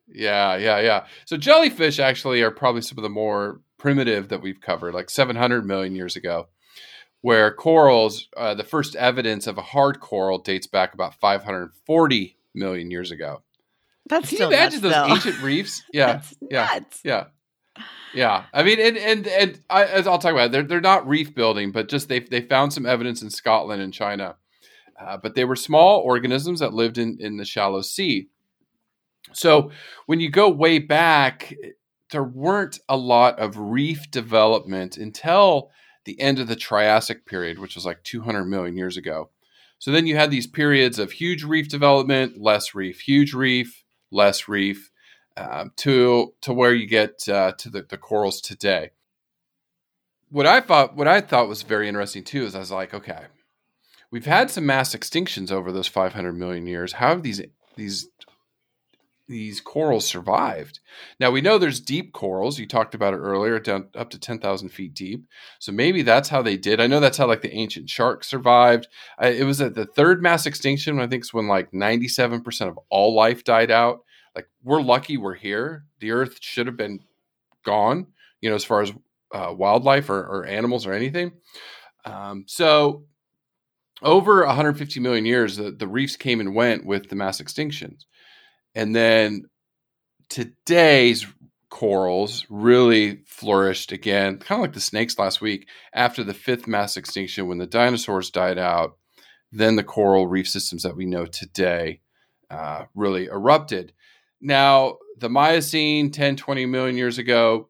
Yeah, yeah, yeah. So jellyfish actually are probably some of the more primitive that we've covered, like 700 million years ago. Where corals, uh, the first evidence of a hard coral dates back about 540 million years ago. That's Can you imagine nuts, those ancient reefs? Yeah, yeah, yeah. Yeah, I mean, and and and I, as I'll talk about, it, they're they're not reef building, but just they they found some evidence in Scotland and China, uh, but they were small organisms that lived in in the shallow sea. So when you go way back, there weren't a lot of reef development until the end of the Triassic period, which was like 200 million years ago. So then you had these periods of huge reef development, less reef, huge reef, less reef, uh, to to where you get uh, to the, the corals today. What I thought, what I thought was very interesting too, is I was like, okay, we've had some mass extinctions over those 500 million years. How have these these these corals survived. Now we know there's deep corals. You talked about it earlier, down up to ten thousand feet deep. So maybe that's how they did. I know that's how like the ancient sharks survived. It was at the third mass extinction. I think it's when like ninety seven percent of all life died out. Like we're lucky we're here. The Earth should have been gone. You know, as far as uh, wildlife or, or, animals or anything. Um, so over 150 million years, the, the reefs came and went with the mass extinctions. And then today's corals really flourished again, kind of like the snakes last week after the fifth mass extinction when the dinosaurs died out. Then the coral reef systems that we know today uh, really erupted. Now, the Miocene 10, 20 million years ago,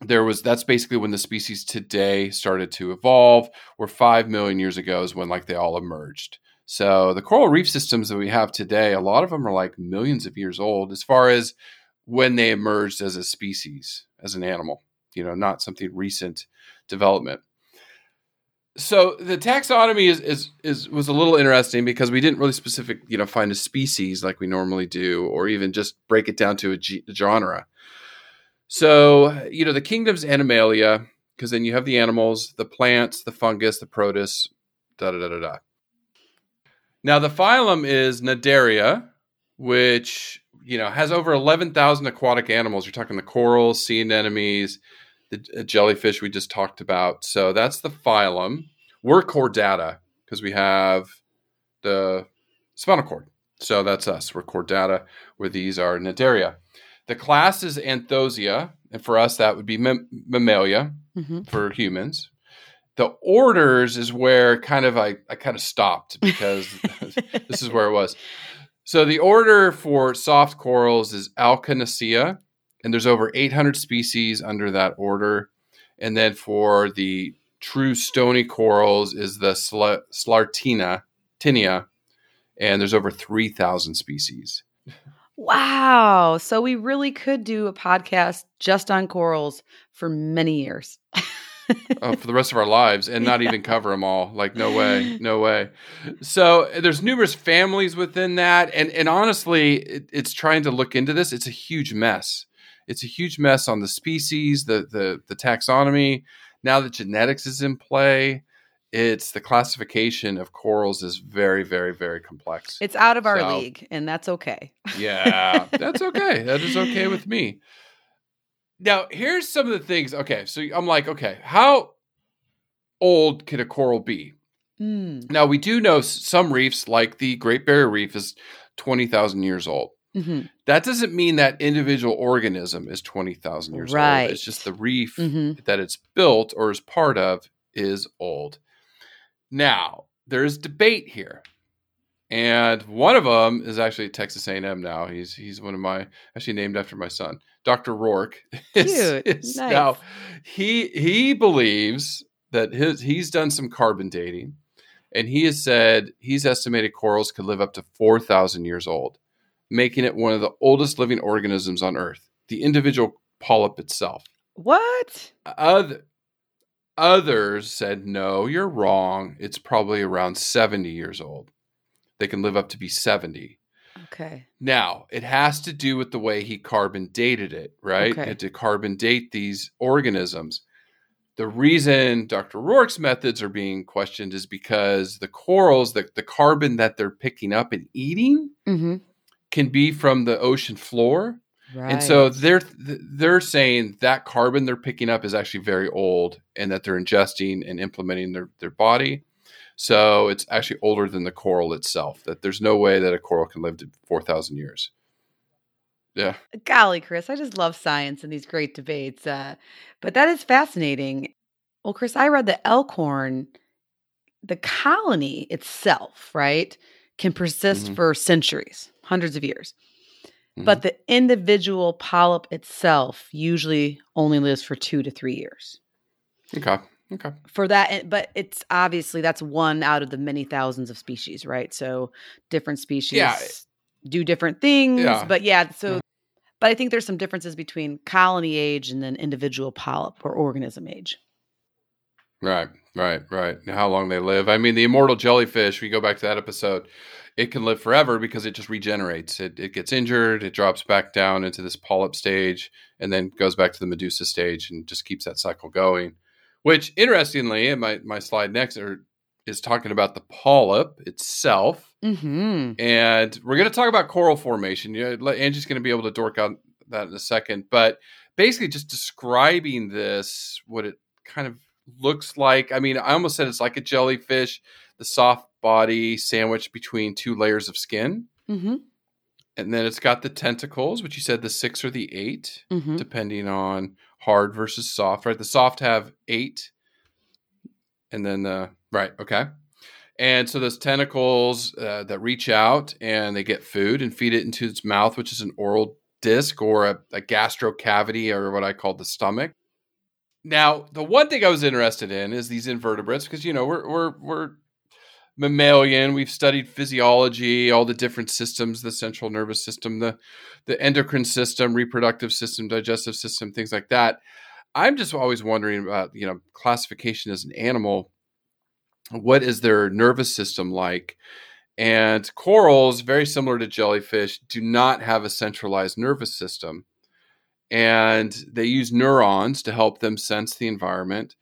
there was that's basically when the species today started to evolve, where 5 million years ago is when like they all emerged. So the coral reef systems that we have today, a lot of them are like millions of years old as far as when they emerged as a species, as an animal, you know, not something recent development. So the taxonomy is, is is was a little interesting because we didn't really specific, you know, find a species like we normally do, or even just break it down to a, genre. So you know, the kingdom's Animalia, because then you have the animals, the plants, the fungus, the protists, da da da da da. Now the phylum is Cnidaria, which you know has over eleven thousand aquatic animals. You're talking the corals, sea anemones, the uh, jellyfish we just talked about. So that's the phylum. We're chordata because we have the spinal cord. So that's us. We're chordata, where these are Cnidaria. The class is Anthozoa, and for us that would be Mammalia mm-hmm. for humans the orders is where kind of I, I kind of stopped because this is where it was. So the order for soft corals is Alchnisia, and there's over 800 species under that order. And then for the true stony corals is the Sl- Slartina, Tinia, and there's over 3,000 species. Wow. So we really could do a podcast just on corals for many years. uh, for the rest of our lives and not yeah. even cover them all. Like, no way, no way. So there's numerous families within that, and and honestly, it, it's trying to look into this. It's a huge mess. It's a huge mess on the species, the the the taxonomy. Now that genetics is in play, it's the classification of corals is very, very, very complex. It's out of our so, league, and that's okay. yeah, that's okay. That is okay with me now here's some of the things. Okay, so I'm like, okay, how old can a coral be? Mm. Now we do know some reefs, like the Great Barrier Reef, is twenty thousand years old. Mm-hmm. That doesn't mean that individual organism is twenty thousand years right. old. It's just the reef mm-hmm. that it's built or is part of is old. Now there is debate here and one of them is actually Texas A&M now. He's he's one of my actually named after my son, Dr. Rourke. Is, Cute, is nice. Now he he believes that his he's done some carbon dating, and he has said he's estimated corals could live up to four thousand years old, making it one of the oldest living organisms on Earth. The individual polyp itself. What? Other, others said no, you're wrong. It's probably around seventy years old they can live up to be 70. Okay. Now, it has to do with the way he carbon dated it, right? Okay. And to carbon date these organisms. The reason Dr. Rourke's methods are being questioned is because the corals, the, the carbon that they're picking up and eating, mm-hmm. can be from the ocean floor. Right. And so they're they're saying that carbon they're picking up is actually very old and that they're ingesting and implementing their, their body. So it's actually older than the coral itself. That there's no way that a coral can live to four thousand years. Yeah. Golly, Chris, I just love science and these great debates. Uh, but that is fascinating. Well, Chris, I read that Elkhorn, the colony itself, right, can persist Mhm. for centuries, hundreds of years. Mhm. But the individual polyp itself usually only lives for two to three years. Okay. Okay. For that, but it's obviously that's one out of the many thousands of species, right? So different species Yeah. do different things. Yeah. But yeah, so Yeah. but I think there's some differences between colony age and then individual polyp or organism age. Right, right, right. How long they live. I mean, the immortal jellyfish, we go back to that episode, it can live forever because it just regenerates. It, it gets injured, it drops back down into this polyp stage, and then goes back to the Medusa stage and just keeps that cycle going. Which, interestingly, in my, my slide next are, is talking about the polyp itself. Mm-hmm. And we're going to talk about coral formation. You know, Angie's going to be able to dork out that in a second. But basically, just describing this, what it kind of looks like. I mean, I almost said it's like a jellyfish, the soft body sandwiched between two layers of skin. Mm-hmm. And then it's got the tentacles, which you said the six or the 8 Mm-hmm. depending on hard versus soft, right? The soft have eight. And then the, right, okay. And so those tentacles uh, that reach out and they get food and feed it into its mouth, which is an oral disc or a, a gastro cavity or what I call the stomach. Now, the one thing I was interested in is these invertebrates because you know we're we're we're mammalian. We've studied physiology, all the different systems, the central nervous system, the the endocrine system, reproductive system, digestive system, things like that. I'm just always wondering about you know classification as an animal. What is their nervous system like? And corals, very similar to jellyfish, do not have a centralized nervous system. And they use neurons to help them sense the environment.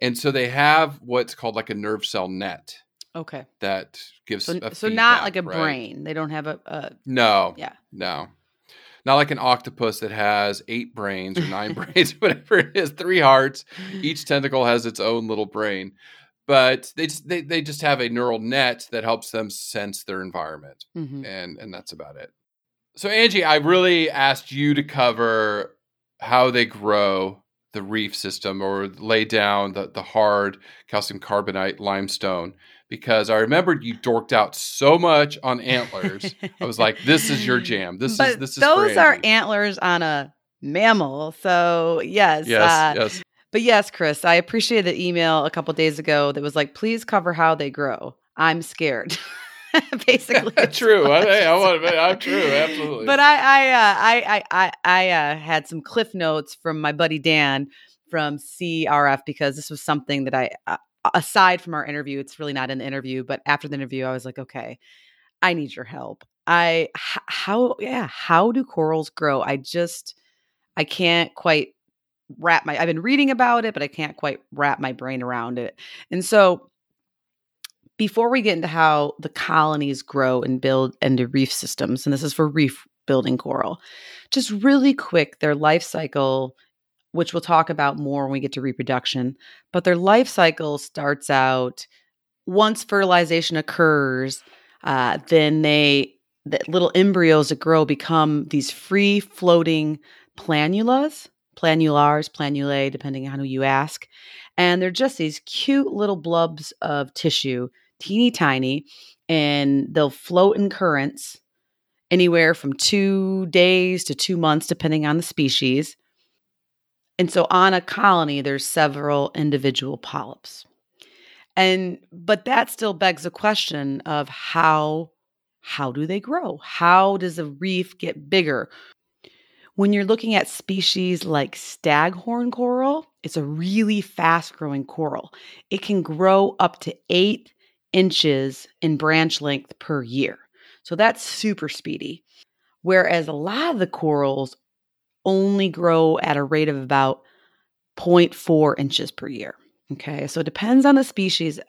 And so they have what's called like a nerve cell net Okay. that gives So, a so not like a right? brain. They don't have a, a No. Yeah. No. Not like an octopus that has eight brains or nine brains, whatever it is, three hearts. Each tentacle has its own little brain. But they just, they, they just have a neural net that helps them sense their environment. Mhm. And and that's about it. So Angie, I really asked you to cover how they grow the reef system or lay down the, the hard calcium carbonate limestone because I remembered you dorked out so much on antlers. I was like, this is your jam. This but is this is those are antlers on a mammal. So yes, Yes, uh, yes. But yes, Chris, I appreciated the email a couple days ago that was like, please cover how they grow. I'm scared. Basically, true. I, hey, I want to. I'm true. Absolutely. But I, I, uh, I, I, I, I uh, had some cliff notes from my buddy Dan from CRF because this was something that I, uh, aside from our interview, it's really not an interview, but after the interview, I was like, okay, I need your help. I, how, yeah, how do corals grow? I just, I can't quite wrap my, I've been reading about it, but I can't quite wrap my brain around it. And so, before we get into how the colonies grow and build into reef systems, and this is for reef building coral, just really quick, their life cycle, which we'll talk about more when we get to reproduction, but their life cycle starts out once fertilization occurs, uh, then they, the little embryos that grow become these free floating planulas, planulars, planulae, depending on who you ask. And they're just these cute little blubs of tissue teeny tiny and they'll float in currents anywhere from two days to two months, depending on the species. And so on a colony, there's several individual polyps. And but that still begs a question of how how do they grow? How does a reef get bigger? When you're looking at species like staghorn coral, it's a really fast growing coral. It can grow up to eight inches in branch length per year. So that's super speedy. Whereas a lot of the corals only grow at a rate of about 0.4 inches per year. Okay. So it depends on the species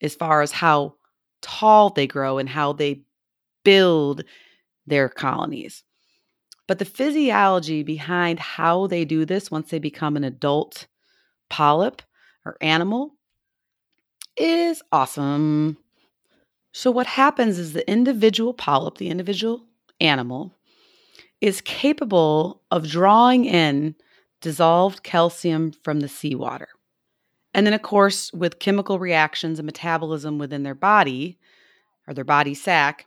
as far as how tall they grow and how they build their colonies. But the physiology behind how they do this once they become an adult polyp or animal is awesome. So, what happens is the individual polyp, the individual animal, is capable of drawing in dissolved calcium from the seawater. And then, of course, with chemical reactions and metabolism within their body or their body sac,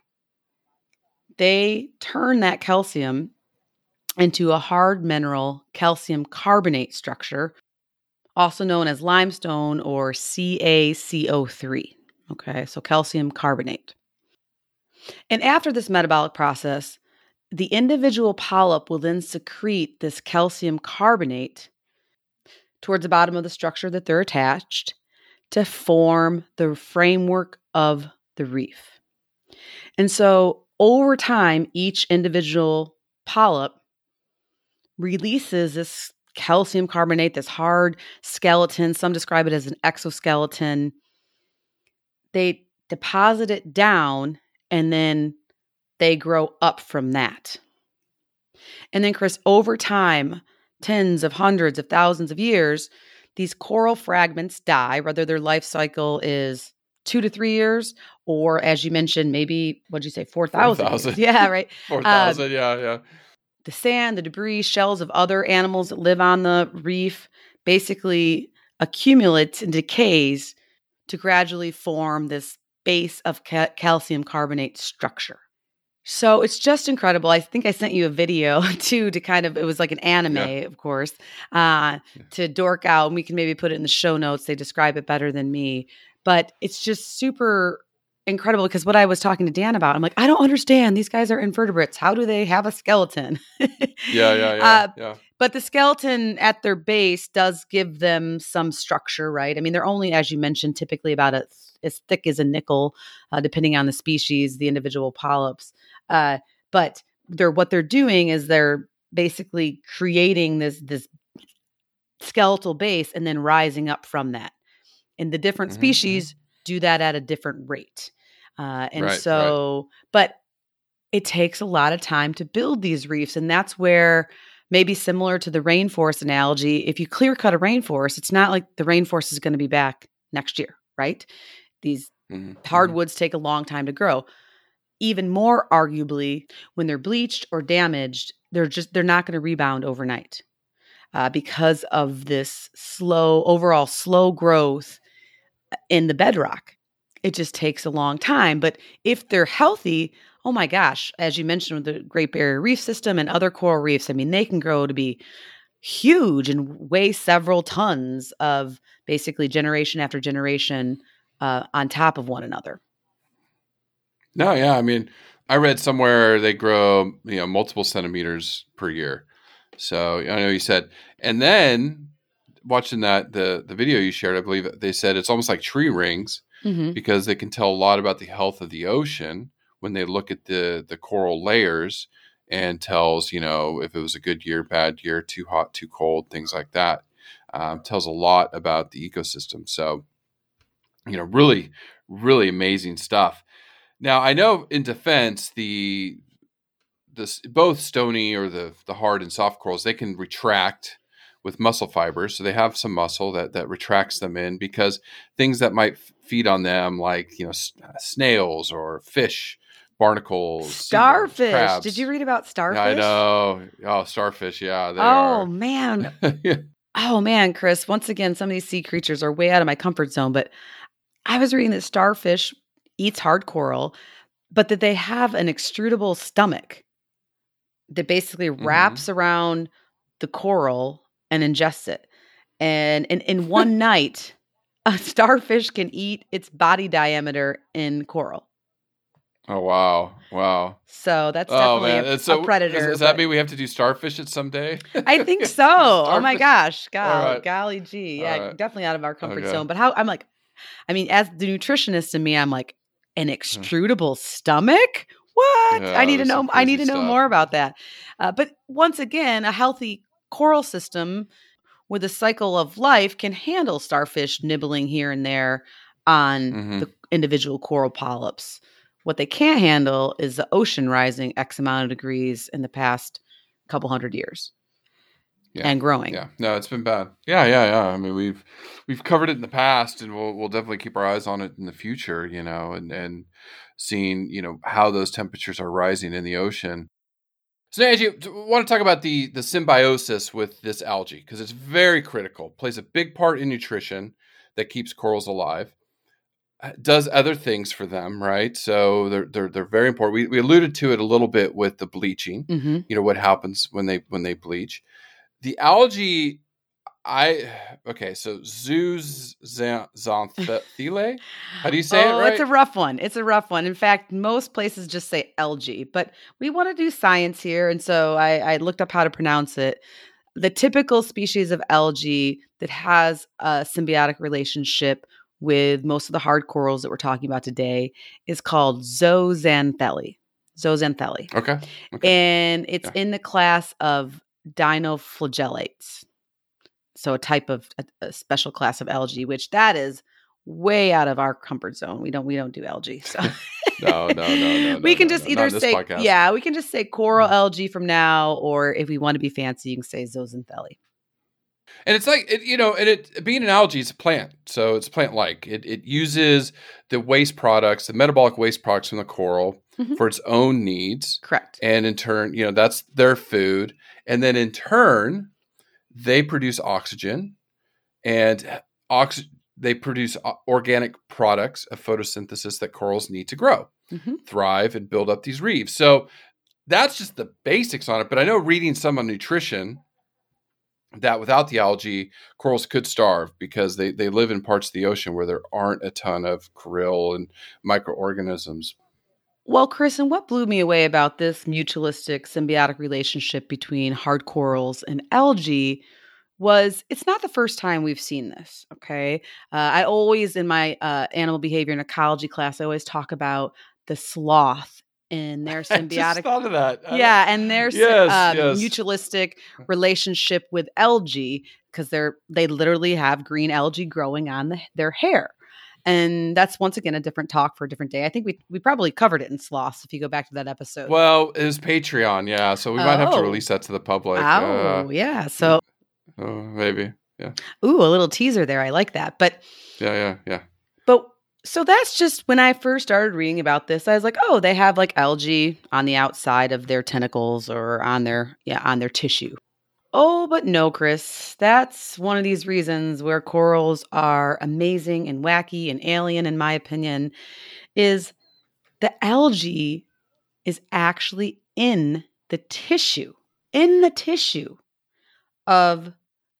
they turn that calcium into a hard mineral calcium carbonate structure, also known as limestone or CaCO3. Okay, so calcium carbonate. And after this metabolic process, the individual polyp will then secrete this calcium carbonate towards the bottom of the structure that they're attached to form the framework of the reef. And so over time, each individual polyp releases this calcium carbonate, this hard skeleton. Some describe it as an exoskeleton. They deposit it down and then they grow up from that. And then, Chris, over time, tens of hundreds of thousands of years, these coral fragments die, whether their life cycle is two to three years, or as you mentioned, maybe what'd you say, four thousand? Yeah, right. Four thousand. Um, yeah, yeah. The sand, the debris, shells of other animals that live on the reef basically accumulates and decays to gradually form this base of ca- calcium carbonate structure. So it's just incredible. I think I sent you a video too to kind of it was like an anime, yeah. of course, uh, to dork out, and we can maybe put it in the show notes. They describe it better than me, but it's just super incredible because what I was talking to Dan about, I'm like, I don't understand. These guys are invertebrates. How do they have a skeleton? yeah, yeah, yeah, uh, yeah. But the skeleton at their base does give them some structure, right? I mean, they're only, as you mentioned, typically about a, as thick as a nickel, uh, depending on the species, the individual polyps. Uh, but they're what they're doing is they're basically creating this this skeletal base and then rising up from that. And the different mm-hmm. species do that at a different rate. Uh, and right, so, right. but it takes a lot of time to build these reefs. And that's where, maybe similar to the rainforest analogy, if you clear cut a rainforest, it's not like the rainforest is going to be back next year, right? These mm-hmm. mm-hmm. hardwoods take a long time to grow even more arguably when they're bleached or damaged they're just they're not going to rebound overnight uh, because of this slow overall slow growth uh, in the bedrock. It just takes a long time but if they're healthy oh my gosh as you mentioned with the great barrier reef system and other coral reefs i mean they can grow to be huge and weigh several tons of basically generation after generation uh, on top of one another no, yeah. I mean, I read somewhere they grow, you know, multiple centimeters per year. So I know you said, and then watching that the the video you shared, I believe they said it's almost like tree rings mm-hmm. because they can tell a lot about the health of the ocean when they look at the the coral layers and tells you know if it was a good year, bad year, too hot, too cold, things like that. Um, tells a lot about the ecosystem. So you know, really, really amazing stuff. Now I know in defense the this both stony or the the hard and soft corals they can retract with muscle fibers so they have some muscle that that retracts them in because things that might feed on them like you know uh, snails or fish barnacles starfish. Crabs. did you read about starfish i know. Oh starfish yeah oh are. man. Oh man chris once again some of these sea creatures are way out of my comfort zone but i was reading that starfish eats hard coral, but that they have an extrudable stomach that basically wraps mm-hmm. around the coral and ingests it. And in, in one night, a starfish can eat its body diameter in coral. Oh wow, wow! So that's oh, definitely a, so, a, predator. Does, does that mean we have to do starfish it someday? I think so. oh my gosh, God, right. golly gee, yeah, right. definitely out of our comfort okay. zone. But how? I'm like, I mean, as the nutritionist in me, I'm like, an mm. extrudable stomach? What? Yeah, I need to know. I need to know stuff. more about that. Uh, but once again, a healthy coral system with a cycle of life can handle starfish nibbling here and there on mm-hmm. the individual coral polyps. What they can't handle is the ocean rising X amount of degrees in the past couple hundred years yeah. and growing. Yeah, no, it's been bad. Yeah, yeah, yeah. I mean, we've we've covered it in the past, and we'll we'll definitely keep our eyes on it in the future. You know, and and seeing you know how those temperatures are rising in the ocean. So, Angie, I want to talk about the the symbiosis with this algae because it's very critical. Plays a big part in nutrition that keeps corals alive. Uh, Does other things for them, right? So they're they're they're very important. We, we alluded to it a little bit with the bleaching. Mm-hmm. You know what happens when they when they bleach. The algae, I okay. So zoos. How do you say oh, it? Right? it's a rough one. It's a rough one. In fact, most places just say algae, but we want to do science here, and so I, I looked up how to pronounce it. The typical species of algae that has a symbiotic relationship with most of the hard corals that we're talking about today is called zooxanthellae. Zooxanthellae. okay. Okay. and it's Yeah. in the class of dinoflagellates. So a type of a, a special class of algae, which that is way out of our comfort zone. We don't we don't do algae. So No, no, no, no, we can no, just no, either say podcast. yeah, we can just say coral Mm. algae from now, or if we want to be fancy, you can say zooxanthellae. And it's like it, you know, and it being an algae, is a plant, so it's plant like. It it uses the waste products, the metabolic waste products from the coral Mhm. for its own needs, Correct. and in turn, you know, that's their food, and then in turn, they produce oxygen, and ox they produce o- organic products of photosynthesis that corals need to grow, Mhm. thrive, and build up these reefs. So that's just the basics on it. But I know reading some on nutrition that without the algae, corals could starve because they, they live in parts of the ocean where there aren't a ton of krill and microorganisms. Well, Chris, and what blew me away about this mutualistic symbiotic relationship between hard corals and algae was it's not the first time we've seen this. Okay. Uh, I always, in my uh, animal behavior and ecology class, I always talk about the sloth and their I just symbiotic. thought of that. Yeah, and their Yes, um, yes. mutualistic relationship with algae because they're they literally have green algae growing on the, their hair, and that's once again a different talk for a different day. I think we we probably covered it in sloths if you go back to that episode. Well, it was Patreon, yeah. So we might have to Oh. release that to the public. oh uh, yeah, so oh, maybe. Yeah. Ooh a little teaser there. I like that, but Yeah, yeah, yeah. But so that's just when I first started reading about this, I was like, oh, they have like algae on the outside of their tentacles or on their yeah, on their tissue. Oh, but no, Chris. That's one of these reasons where corals are amazing and wacky and alien, in my opinion, is the algae is actually in the tissue, in the tissue of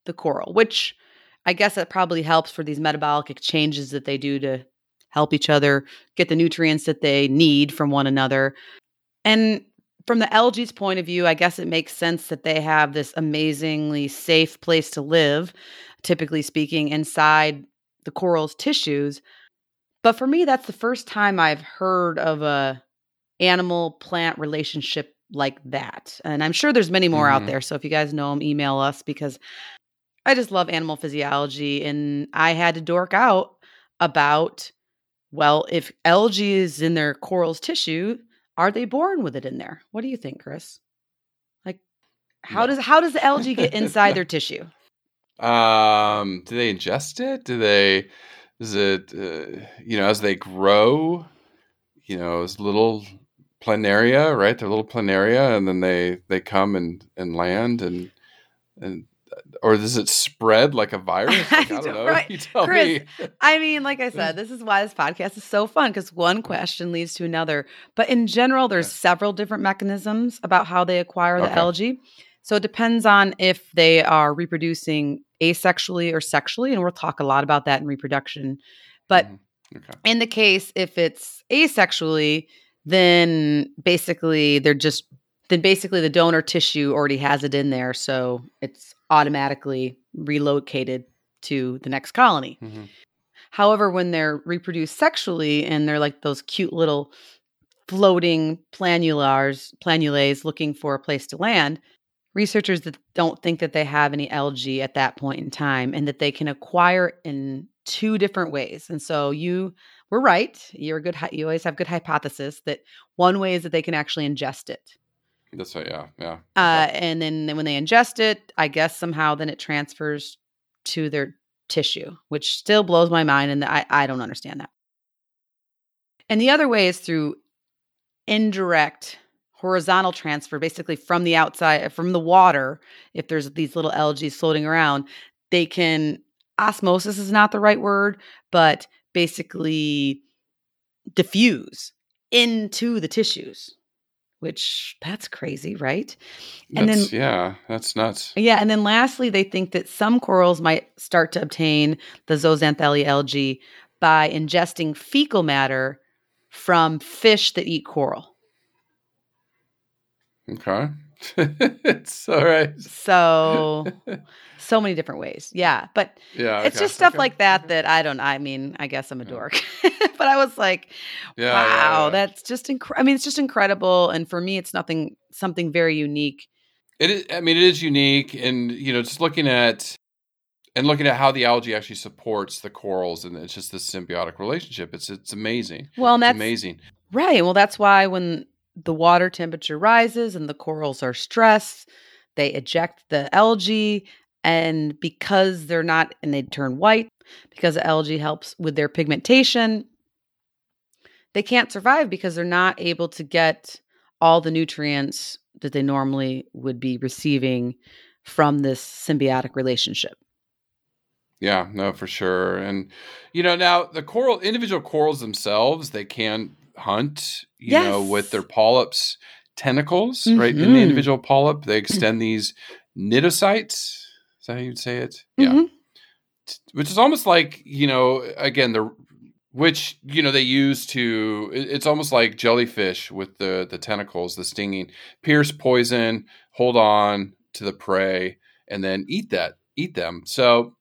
the coral, which I guess that probably helps for these metabolic exchanges that they do to help each other get the nutrients that they need from one another. And from the algae's point of view, I guess it makes sense that they have this amazingly safe place to live, typically speaking, inside the coral's tissues. But for me, that's the first time I've heard of a animal plant relationship like that. And I'm sure there's many more out Mhm. there. So if you guys know them, email us because I just love animal physiology. And I had to dork out about, well, if algae is in their coral's tissue, are they born with it in there? What do you think, Chris? Like, how No. does how does the algae get inside their tissue? Um, do they ingest it? Do they? Is it? Uh, you know, as they grow, you know, as little planaria, right? They're little planaria, and then they they come and and land and and or does it spread like a virus? Like, I don't don't- know. right. You tell Chris, me. I mean, like I said, this is why this podcast is so fun because one question leads to another. But in general, there's several different mechanisms about how they acquire the Okay. algae. So it depends on if they are reproducing asexually or sexually, and we'll talk a lot about that in reproduction. But Mhm. okay. in the case if it's asexually, then basically they're just then basically the donor tissue already has it in there, so it's automatically relocated to the next colony. Mhm. However, when they're reproduced sexually and they're like those cute little floating planulars, planulae looking for a place to land, researchers that don't think that they have any algae at that point in time and that they can acquire in two different ways. And so you were right. You're a good you always have good hypothesis that one way is that they can actually ingest it. That's right. Yeah. Yeah. Uh, and then, then when they ingest it, I guess somehow then it transfers to their tissue, which still blows my mind. And I, I don't understand that. And the other way is through indirect horizontal transfer, basically from the outside, from the water, if there's these little algae floating around, they can, osmosis is not the right word, but basically diffuse into the tissues which that's crazy, right? And that's, then yeah, that's nuts. Yeah, and then lastly, they think that some corals might start to obtain the zooxanthellae algae by ingesting fecal matter from fish that eat coral. Okay. it's all right. So, so many different ways. Yeah, but yeah, okay. it's just stuff okay. like that mm-hmm. that I don't. I mean, I guess I'm a mm. dork, but I was like, yeah, wow, yeah, yeah. that's just incredible. I mean, it's just incredible, and for me, it's nothing something very unique. It is. I mean, it is unique, and you know, just looking at and looking at how the algae actually supports the corals, and it's just this symbiotic relationship. It's it's amazing. Well, and it's that's amazing, right? Well, that's why when the water temperature rises and the corals are stressed, they eject the algae. And because they're not, and they turn white, because the algae helps with their pigmentation, they can't survive because they're not able to get all the nutrients that they normally would be receiving from this symbiotic relationship. Yeah, no, for sure. And you know, now the coral individual corals themselves, they can hunt, you yes. know, with their polyps tentacles, mm-hmm. right? In the mm-hmm. individual polyp, they extend these cnidocytes. Is that how you'd say it? Mm-hmm. Yeah. Which is almost like, you know, again, the which, you know, they use to it's almost like jellyfish with the the tentacles, the stinging, pierce poison, hold on to the prey, and then eat that, eat them. So,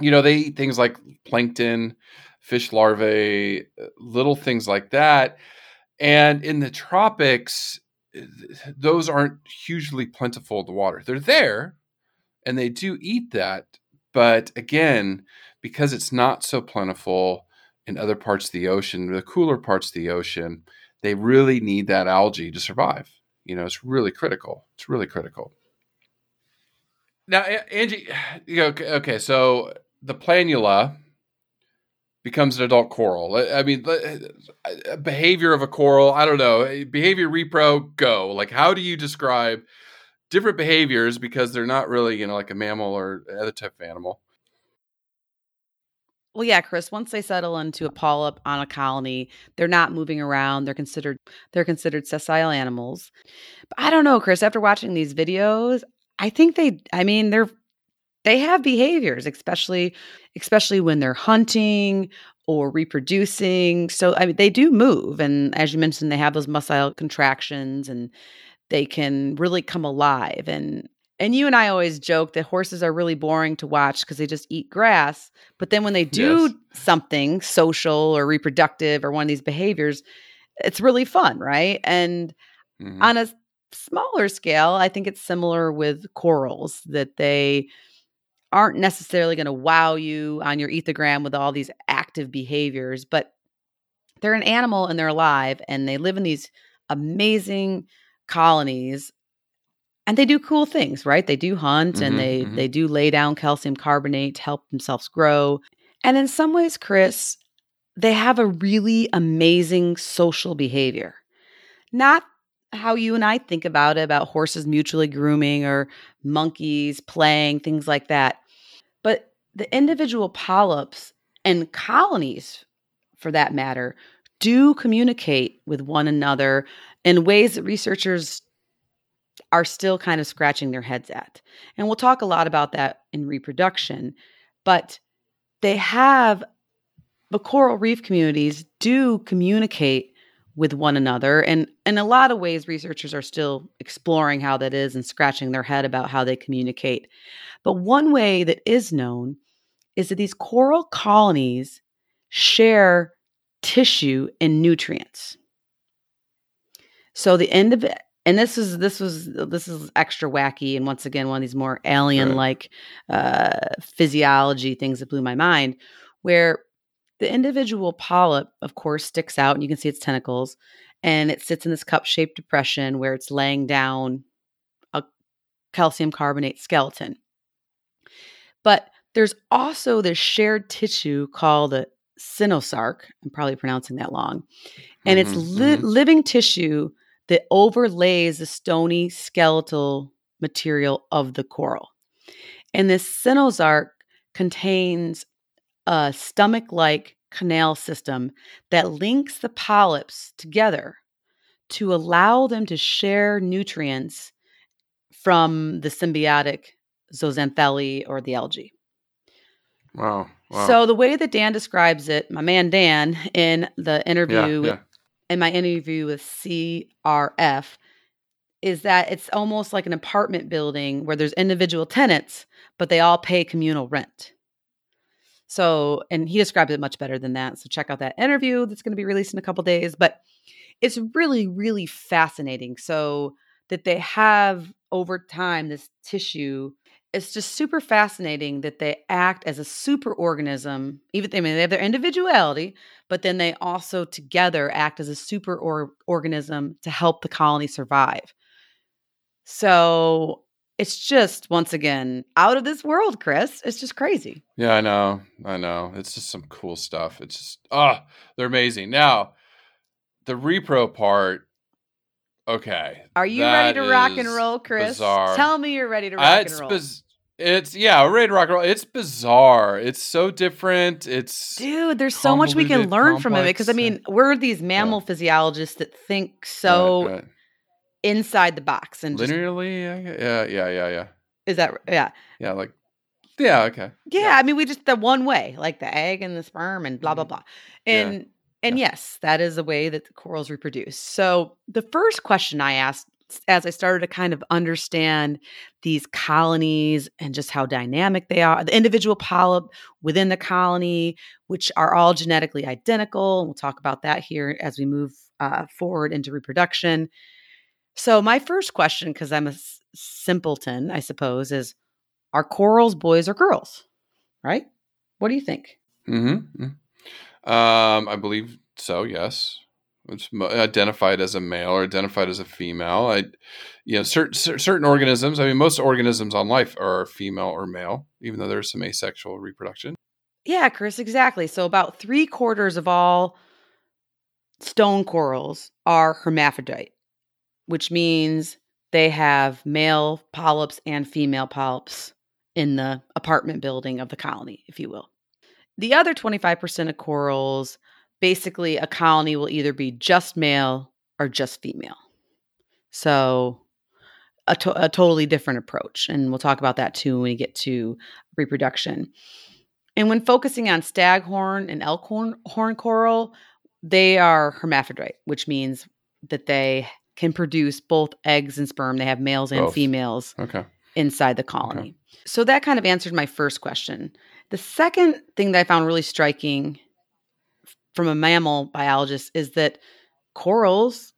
you know, they eat things like plankton, fish larvae, uh, little things like that. And in the tropics, those aren't hugely plentiful in the water. They're there and they do eat that. But again, because it's not so plentiful in other parts of the ocean, the cooler parts of the ocean, they really need that algae to survive. You know, it's really critical. It's really critical. Now, Angie, okay, so the planula, becomes an adult coral. I mean, behavior of a coral, I don't know. Behavior repro, go. Like, how do you describe different behaviors because they're not really, you know, like a mammal or other type of animal? Well, yeah, Chris. Once they settle into a polyp on a colony, they're not moving around. They're considered they're considered sessile animals. But I don't know, Chris. After watching these videos, I think they. I mean, they're they have behaviors especially especially when they're hunting or reproducing so i mean they do move and as you mentioned they have those muscle contractions and they can really come alive and and you and I always joke that horses are really boring to watch because they just eat grass. But then when they do yes. something social or reproductive or one of these behaviors, it's really fun, right? And mm-hmm. on a smaller scale, I think it's similar with corals that they aren't necessarily going to wow you on your ethogram with all these active behaviors, but they're an animal and they're alive and they live in these amazing colonies and they do cool things, right? They do hunt mm-hmm, and they mm-hmm. they do lay down calcium carbonate to help themselves grow. And in some ways, Chris, they have a really amazing social behavior. Not how you and I think about it about horses mutually grooming or monkeys playing, things like that. But the individual polyps and colonies, for that matter, do communicate with one another in ways that researchers are still kind of scratching their heads at. And we'll talk a lot about that in reproduction, but they have the coral reef communities do communicate with one another. And in a lot of ways, researchers are still exploring how that is and scratching their head about how they communicate. But one way that is known is that these coral colonies share tissue and nutrients. So the end of it, and this is this was this is extra wacky, and once again, one of these more alien like uh, physiology things that blew my mind, where the individual polyp, of course, sticks out and you can see its tentacles and it sits in this cup shaped depression where it's laying down a calcium carbonate skeleton. But there's also this shared tissue called a coenosarc. I'm probably pronouncing that long. And mm-hmm, it's li- mm-hmm. living tissue that overlays the stony skeletal material of the coral. And this cenozoarch contains a stomach like canal system that links the polyps together to allow them to share nutrients from the symbiotic zooxanthellae or the algae. Wow. wow. So the way that Dan describes it, my man Dan, in the yeah, interview yeah. in my interview with CRF, is that it's almost like an apartment building where there's individual tenants, but they all pay communal rent. So, and he describes it much better than that. So check out that interview that's going to be released in a couple days. But it's really, really fascinating. So that they have over time this tissue. It's just super fascinating that they act as a super organism. Even I mean they have their individuality, but then they also together act as a super or- organism to help the colony survive. So it's just once again out of this world, Chris. It's just crazy. Yeah, I know. I know. It's just some cool stuff. It's just ah, they're amazing. Now, the repro part. Okay. Are you ready to rock and roll, Chris? bizarre. Tell me you're ready to rock Uh, and roll. biz- it's yeah, we're ready to rock and roll. It's bizarre. It's so different. It's Dude, there's so much we can learn from it because I mean, we're these mammal physiologists that think so Right, right. Inside the box and just, linearly. Yeah, yeah, yeah, yeah, yeah. is that yeah. Yeah, like yeah, okay. yeah. I mean, we just the one way, like the egg and the sperm and blah blah Mhm. blah. Yeah, And and yes, that is the way that the corals reproduce. So the first question I asked as I started to kind of understand these colonies and just how dynamic they are, the individual polyp within the colony, which are all genetically identical. And we'll talk about that here as we move uh, forward into reproduction. So, my first question, because I'm a s- simpleton, I suppose, is are corals boys or girls? Right? What do you think? Mm-hmm. Um, I believe so. Yes, it's identified as a male or identified as a female. I, you know, certain certain organisms. I mean, most organisms on life are female or male, even though there's some asexual reproduction. Yeah, Chris, exactly. So about three quarters of all stone corals are hermaphrodite, which means they have male polyps and female polyps in the apartment building of the colony, if you will. The other 25% of corals, basically, a colony will either be just male or just female. So, a, to- a totally different approach. And we'll talk about that too when we get to reproduction. And when focusing on staghorn and elkhorn horn coral, they are hermaphrodite, which means that they can produce both eggs and sperm. They have males and Both. females Okay. inside the colony. So that kind of answered my first question. The second thing that I found really striking from a mammal biologist is that corals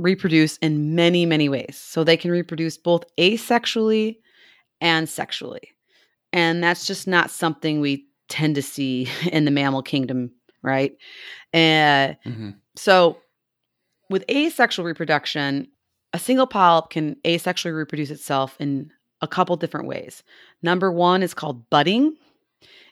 reproduce in many, many ways. So they can reproduce both asexually and sexually. And that's just not something we tend to see in the mammal kingdom, right? Uh, hmm so, with asexual reproduction, a single polyp can asexually reproduce itself in a couple different ways. Number one is called budding.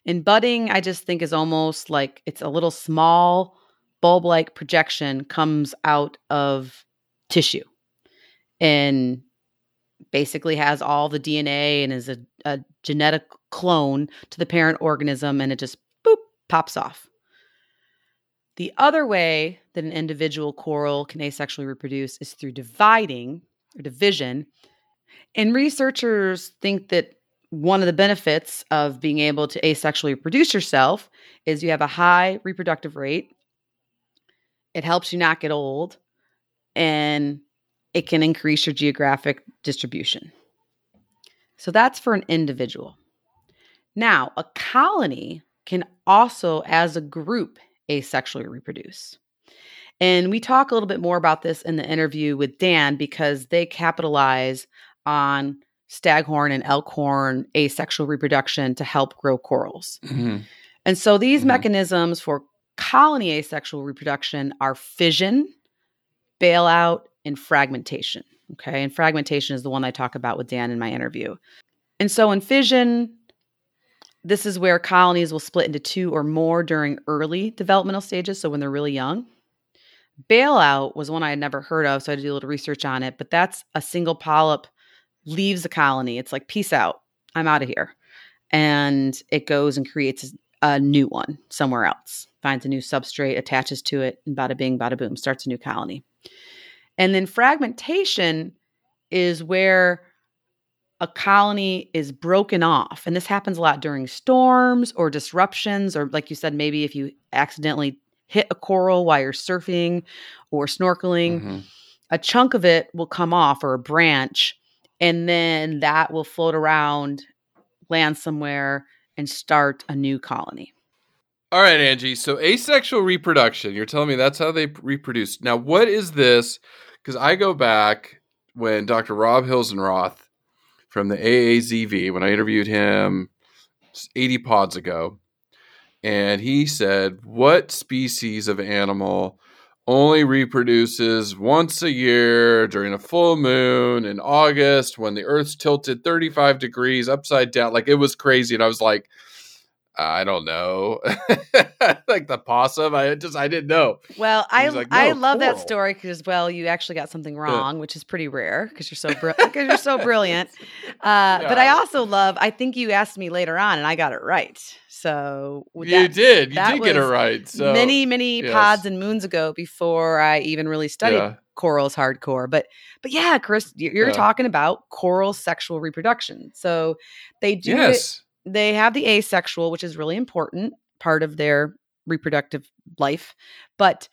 And budding, I just think is almost like it's a little small bulb like projection comes out of tissue and basically has all the DNA and is a, a genetic clone to the parent organism and it just boop pops off. The other way that an individual coral can asexually reproduce is through dividing or division. And researchers think that one of the benefits of being able to asexually reproduce yourself is you have a high reproductive rate. It helps you not get old and it can increase your geographic distribution. So that's for an individual. Now, a colony can also, as a group, asexually reproduce. And we talk a little bit more about this in the interview with Dan because they capitalize on staghorn and elkhorn asexual reproduction to help grow corals. hmm And so these Mhm. mechanisms for colony asexual reproduction are fission, bailout, and fragmentation. Okay. And fragmentation is the one I talk about with Dan in my interview. And so in fission, this is where colonies will split into two or more during early developmental stages, so when they're really young. Bailout was one I had never heard of, so I had to do a little research on it. But that's a single polyp leaves the colony. It's like, peace out, I'm out of here. And it goes and creates a new one somewhere else, finds a new substrate, attaches to it, and bada bing, bada boom, starts a new colony. And then fragmentation is where a colony is broken off. And this happens a lot during storms or disruptions, or like you said, maybe if you accidentally hit a coral while you're surfing or snorkeling, Mhm. a chunk of it will come off or a branch, and then that will float around, land somewhere, and start a new colony. All right, Angie. So asexual reproduction. You're telling me that's how they reproduce. Now, what is this? Because I go back when Dr. Rob Hilsenroth from the AAZV, when I interviewed him 80 pods ago, and he said, What species of animal only reproduces once a year during a full moon in August when the Earth's tilted 35 degrees upside down? Like it was crazy. And I was like, I don't know. like the possum. I just I didn't know. Well, I like, I "No, love that story because well, you actually got something wrong, which is pretty rare because you're so because you're so brilliant. Uh, But I also love. I think you asked me later on, and I got it right. So with you did. You did get it right. So many many yes. pods and moons ago, before I even really studied Yeah. corals hardcore. But but yeah, Chris, you- you're Yeah. talking about coral sexual reproduction. So they do it Yes. They have the asexual, which is really important part of their reproductive life, but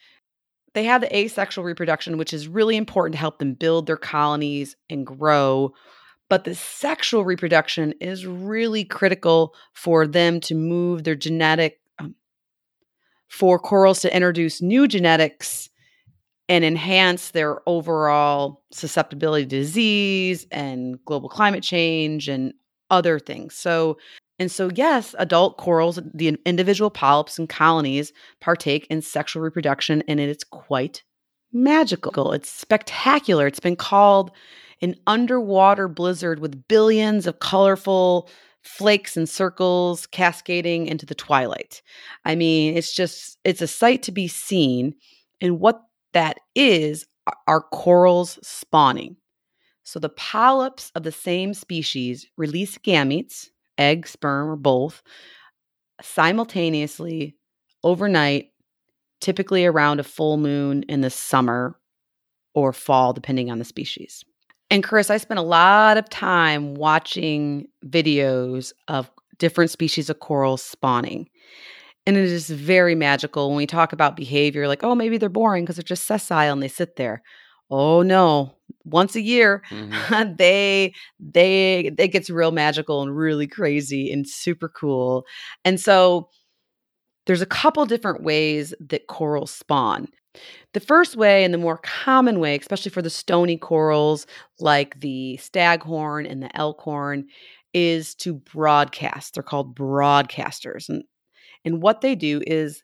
they have the asexual reproduction, which is really important to help them build their colonies and grow. But the sexual reproduction is really critical for them to move their genetic, um, for corals to introduce new genetics and enhance their overall susceptibility to disease and global climate change and other things. So, and so, yes, adult corals, the individual polyps and colonies partake in sexual reproduction, and it's quite magical. It's spectacular. It's been called an underwater blizzard with billions of colorful flakes and circles cascading into the twilight. I mean, it's just, it's a sight to be seen. And what that is are- are corals spawning. So the polyps of the same species release gametes, egg, sperm, or both, simultaneously overnight, typically around a full moon in the summer or fall, depending on the species. And Chris, I spent a lot of time watching videos of different species of corals spawning. And it is very magical when we talk about behavior, like, oh, maybe they're boring because they're just sessile and they sit there. Oh no, once a year, Mhm. they they it gets real magical and really crazy and super cool. And so there's a couple different ways that corals spawn. The first way and the more common way, especially for the stony corals like the staghorn and the elkhorn, is to broadcast. They're called broadcasters. And and what they do is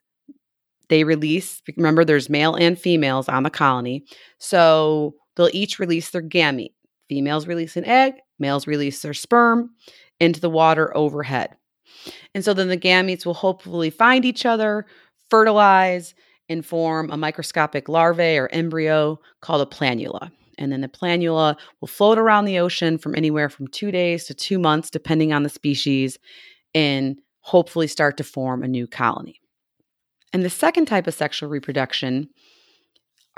they release, remember, there's male and females on the colony. So they'll each release their gamete. Females release an egg, males release their sperm into the water overhead. And so then the gametes will hopefully find each other, fertilize, and form a microscopic larvae or embryo called a planula. And then the planula will float around the ocean from anywhere from two days to two months, depending on the species, and hopefully start to form a new colony. And the second type of sexual reproduction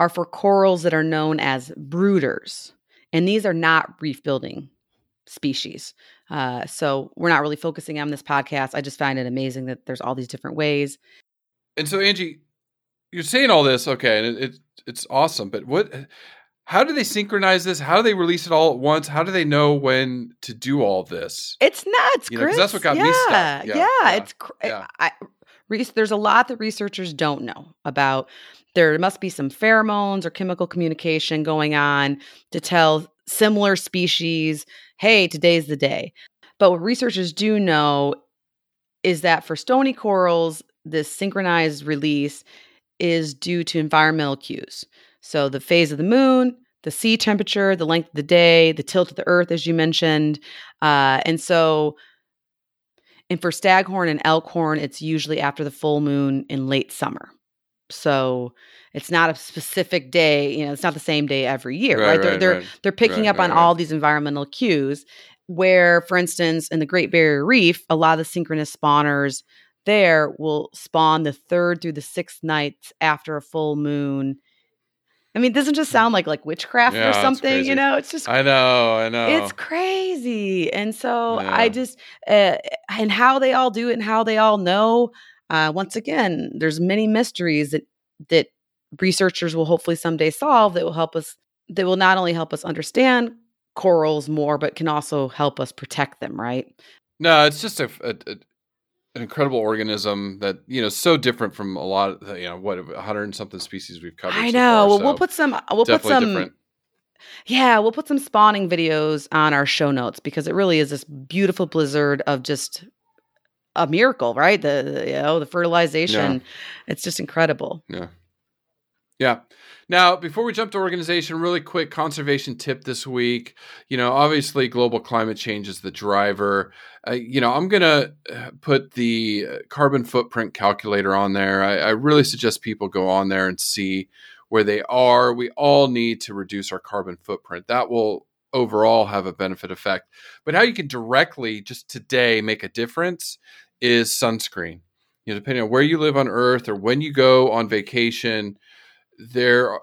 are for corals that are known as brooders. And these are not reef building species. Uh, so we're not really focusing on this podcast. I just find it amazing that there's all these different ways. And so, Angie, you're saying all this, okay, and it, it it's awesome. But what? How do they synchronize this? How do they release it all at once? How do they know when to do all this? It's nuts, You know, that's what got yeah, me stuck. Yeah, Yeah, yeah, it's cr- yeah. I, there's a lot that researchers don't know about. There must be some pheromones or chemical communication going on to tell similar species, "Hey, today's the day." But what researchers do know is that for stony corals, this synchronized release is due to environmental cues. So the phase of the moon, the sea temperature, the length of the day, the tilt of the earth, as you mentioned. Uh, and so, and for staghorn and elkhorn, it's usually after the full moon in late summer. So it's not a specific day, you know, it's not the same day every year, right? Right, they're right, they're right. they're picking up on all these environmental cues where for instance in the Great Barrier Reef, a lot of the synchronous spawners there will spawn the third through the sixth nights after a full moon. I mean, it doesn't just sound like like witchcraft Yeah, or something, you know? It's just I know, I know. it's crazy. And so Yeah. I just uh, and how they all do it and how they all know. Uh, once again, there's many mysteries that that researchers will hopefully someday solve that will help us. That will not only help us understand corals more, but can also help us protect them. Right? No, it's just a, a, a- an incredible organism that you know so different from a lot of the, you know what a hundred and something species we've covered. I so know. far, well, so we'll put some. Uh, we'll put some. different. Yeah, we'll put some spawning videos on our show notes because it really is this beautiful blizzard of just a miracle, right? The, the, you know the fertilization. It's just incredible. Yeah. Yeah. Now, before we jump to organization, really quick conservation tip this week. You know, obviously, global climate change is the driver. Uh, you know, I'm going to put the uh, carbon footprint calculator on there. I, I really suggest people go on there and see where they are. We all need to reduce our carbon footprint. That will overall have a benefit effect. But how you can directly, just today, make a difference is sunscreen. You know, depending on where you live on Earth or when you go on vacation, there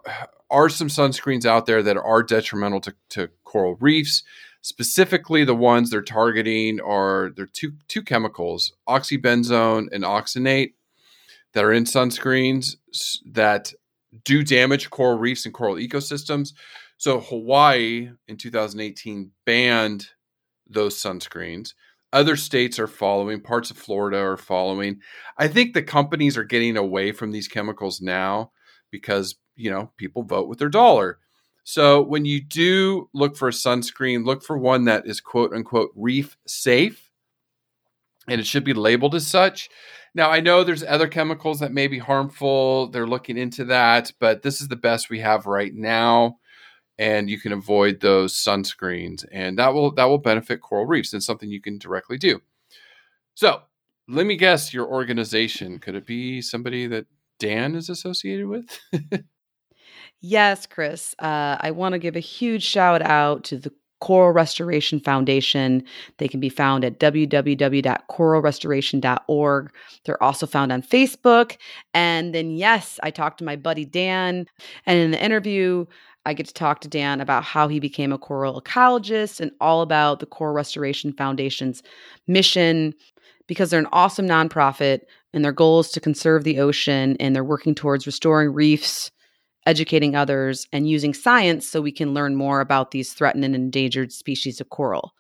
are some sunscreens out there that are detrimental to, to coral reefs. Specifically, the ones they're targeting are they're two two chemicals, oxybenzone and octinoxate, that are in sunscreens that do damage coral reefs and coral ecosystems. So Hawaii in 2018 banned those sunscreens. Other states are following, parts of Florida are following. I think the companies are getting away from these chemicals now because, you know, people vote with their dollar. So when you do look for a sunscreen, look for one that is quote unquote reef safe and it should be labeled as such. Now, I know there's other chemicals that may be harmful. They're looking into that, but this is the best we have right now and you can avoid those sunscreens and that will that will benefit coral reefs and something you can directly do. So, let me guess your organization could it be somebody that Dan is associated with? Yes, Chris. Uh, I want to give a huge shout out to the Coral Restoration Foundation. They can be found at www.coralrestoration.org. They're also found on Facebook. And then, yes, I talked to my buddy Dan. And in the interview, I get to talk to Dan about how he became a coral ecologist and all about the Coral Restoration Foundation's mission because they're an awesome nonprofit and their goal is to conserve the ocean and they're working towards restoring reefs educating others, and using science so we can learn more about these threatened and endangered species of coral.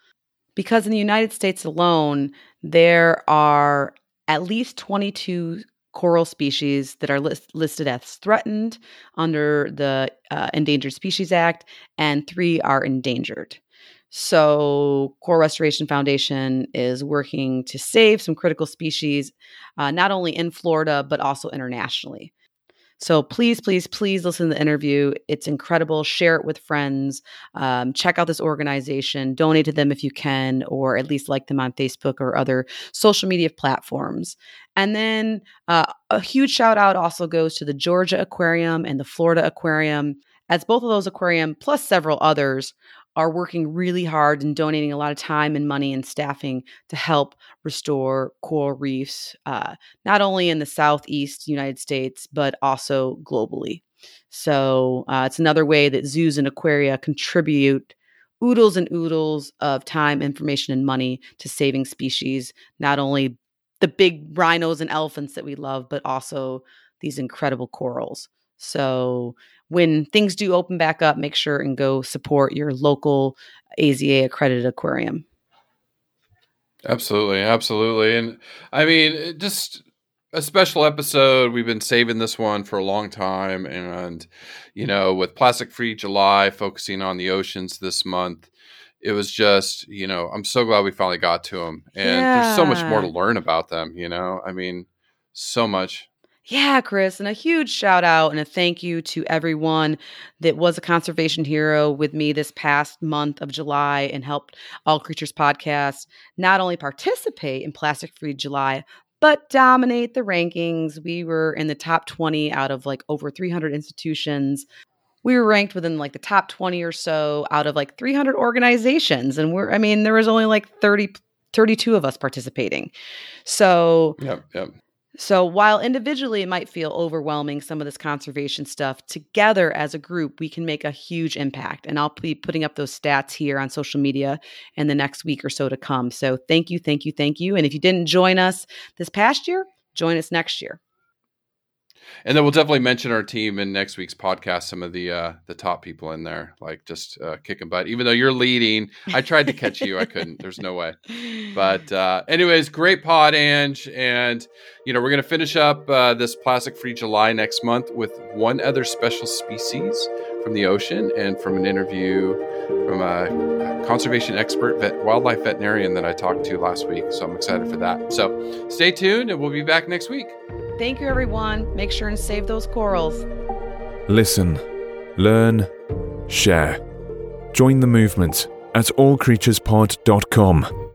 Because in the United States alone, there are at least 22 coral species that are list- listed as threatened under the uh, Endangered Species Act, and three are endangered. So, Coral Restoration Foundation is working to save some critical species, uh, not only in Florida, but also internationally. So please, please, please listen to the interview. It's incredible. Share it with friends. Um, check out this organization. Donate to them if you can, or at least like them on Facebook or other social media platforms. And then uh, a huge shout out also goes to the Georgia Aquarium and the Florida Aquarium, as both of those aquarium plus several others are working really hard and donating a lot of time and money and staffing to help restore coral reefs, uh, not only in the southeast United States, but also globally. So uh, it's another way that zoos and aquaria contribute oodles and oodles of time, information, and money to saving species, not only the big rhinos and elephants that we love, but also these incredible corals. So when things do open back up, make sure and go support your local AZA accredited aquarium. Absolutely, absolutely. And I mean, just a special episode. We've been saving this one for a long time. And, you know, with Plastic Free July focusing on the oceans this month, it was just, you know, I'm so glad we finally got to them. And there's so much more to learn about them, you know? I mean, so much. Yeah, Chris, and a huge shout out and a thank you to everyone that was a conservation hero with me this past month of July and helped All Creatures podcast not only participate in Plastic Free July, but dominate the rankings. We were in the top 20 out of like over 300 institutions. We were ranked within like the top 20 or so out of like 300 organizations. And we're, I mean, there was only like 30, 32 of us participating. So, Yep. Yep. So while individually it might feel overwhelming, some of this conservation stuff, together as a group, we can make a huge impact. And I'll be putting up those stats here on social media in the next week or so to come. So thank you, thank you, thank you. And if you didn't join us this past year, join us next year. And then we'll definitely mention our team in next week's podcast. Some of the uh, the top people in there, like just uh, kicking butt. Even though you're leading, I tried to catch you. I couldn't. There's no way. But uh, anyways, great pod, Ange. And you know we're gonna finish up uh, this plastic free July next month with one other special species from the ocean and from an interview from a conservation expert, vet, wildlife veterinarian that I talked to last week. So I'm excited for that. So stay tuned, and we'll be back next week. Thank you, everyone. Make sure and save those corals. Listen, learn, share. Join the movement at allcreaturespod.com.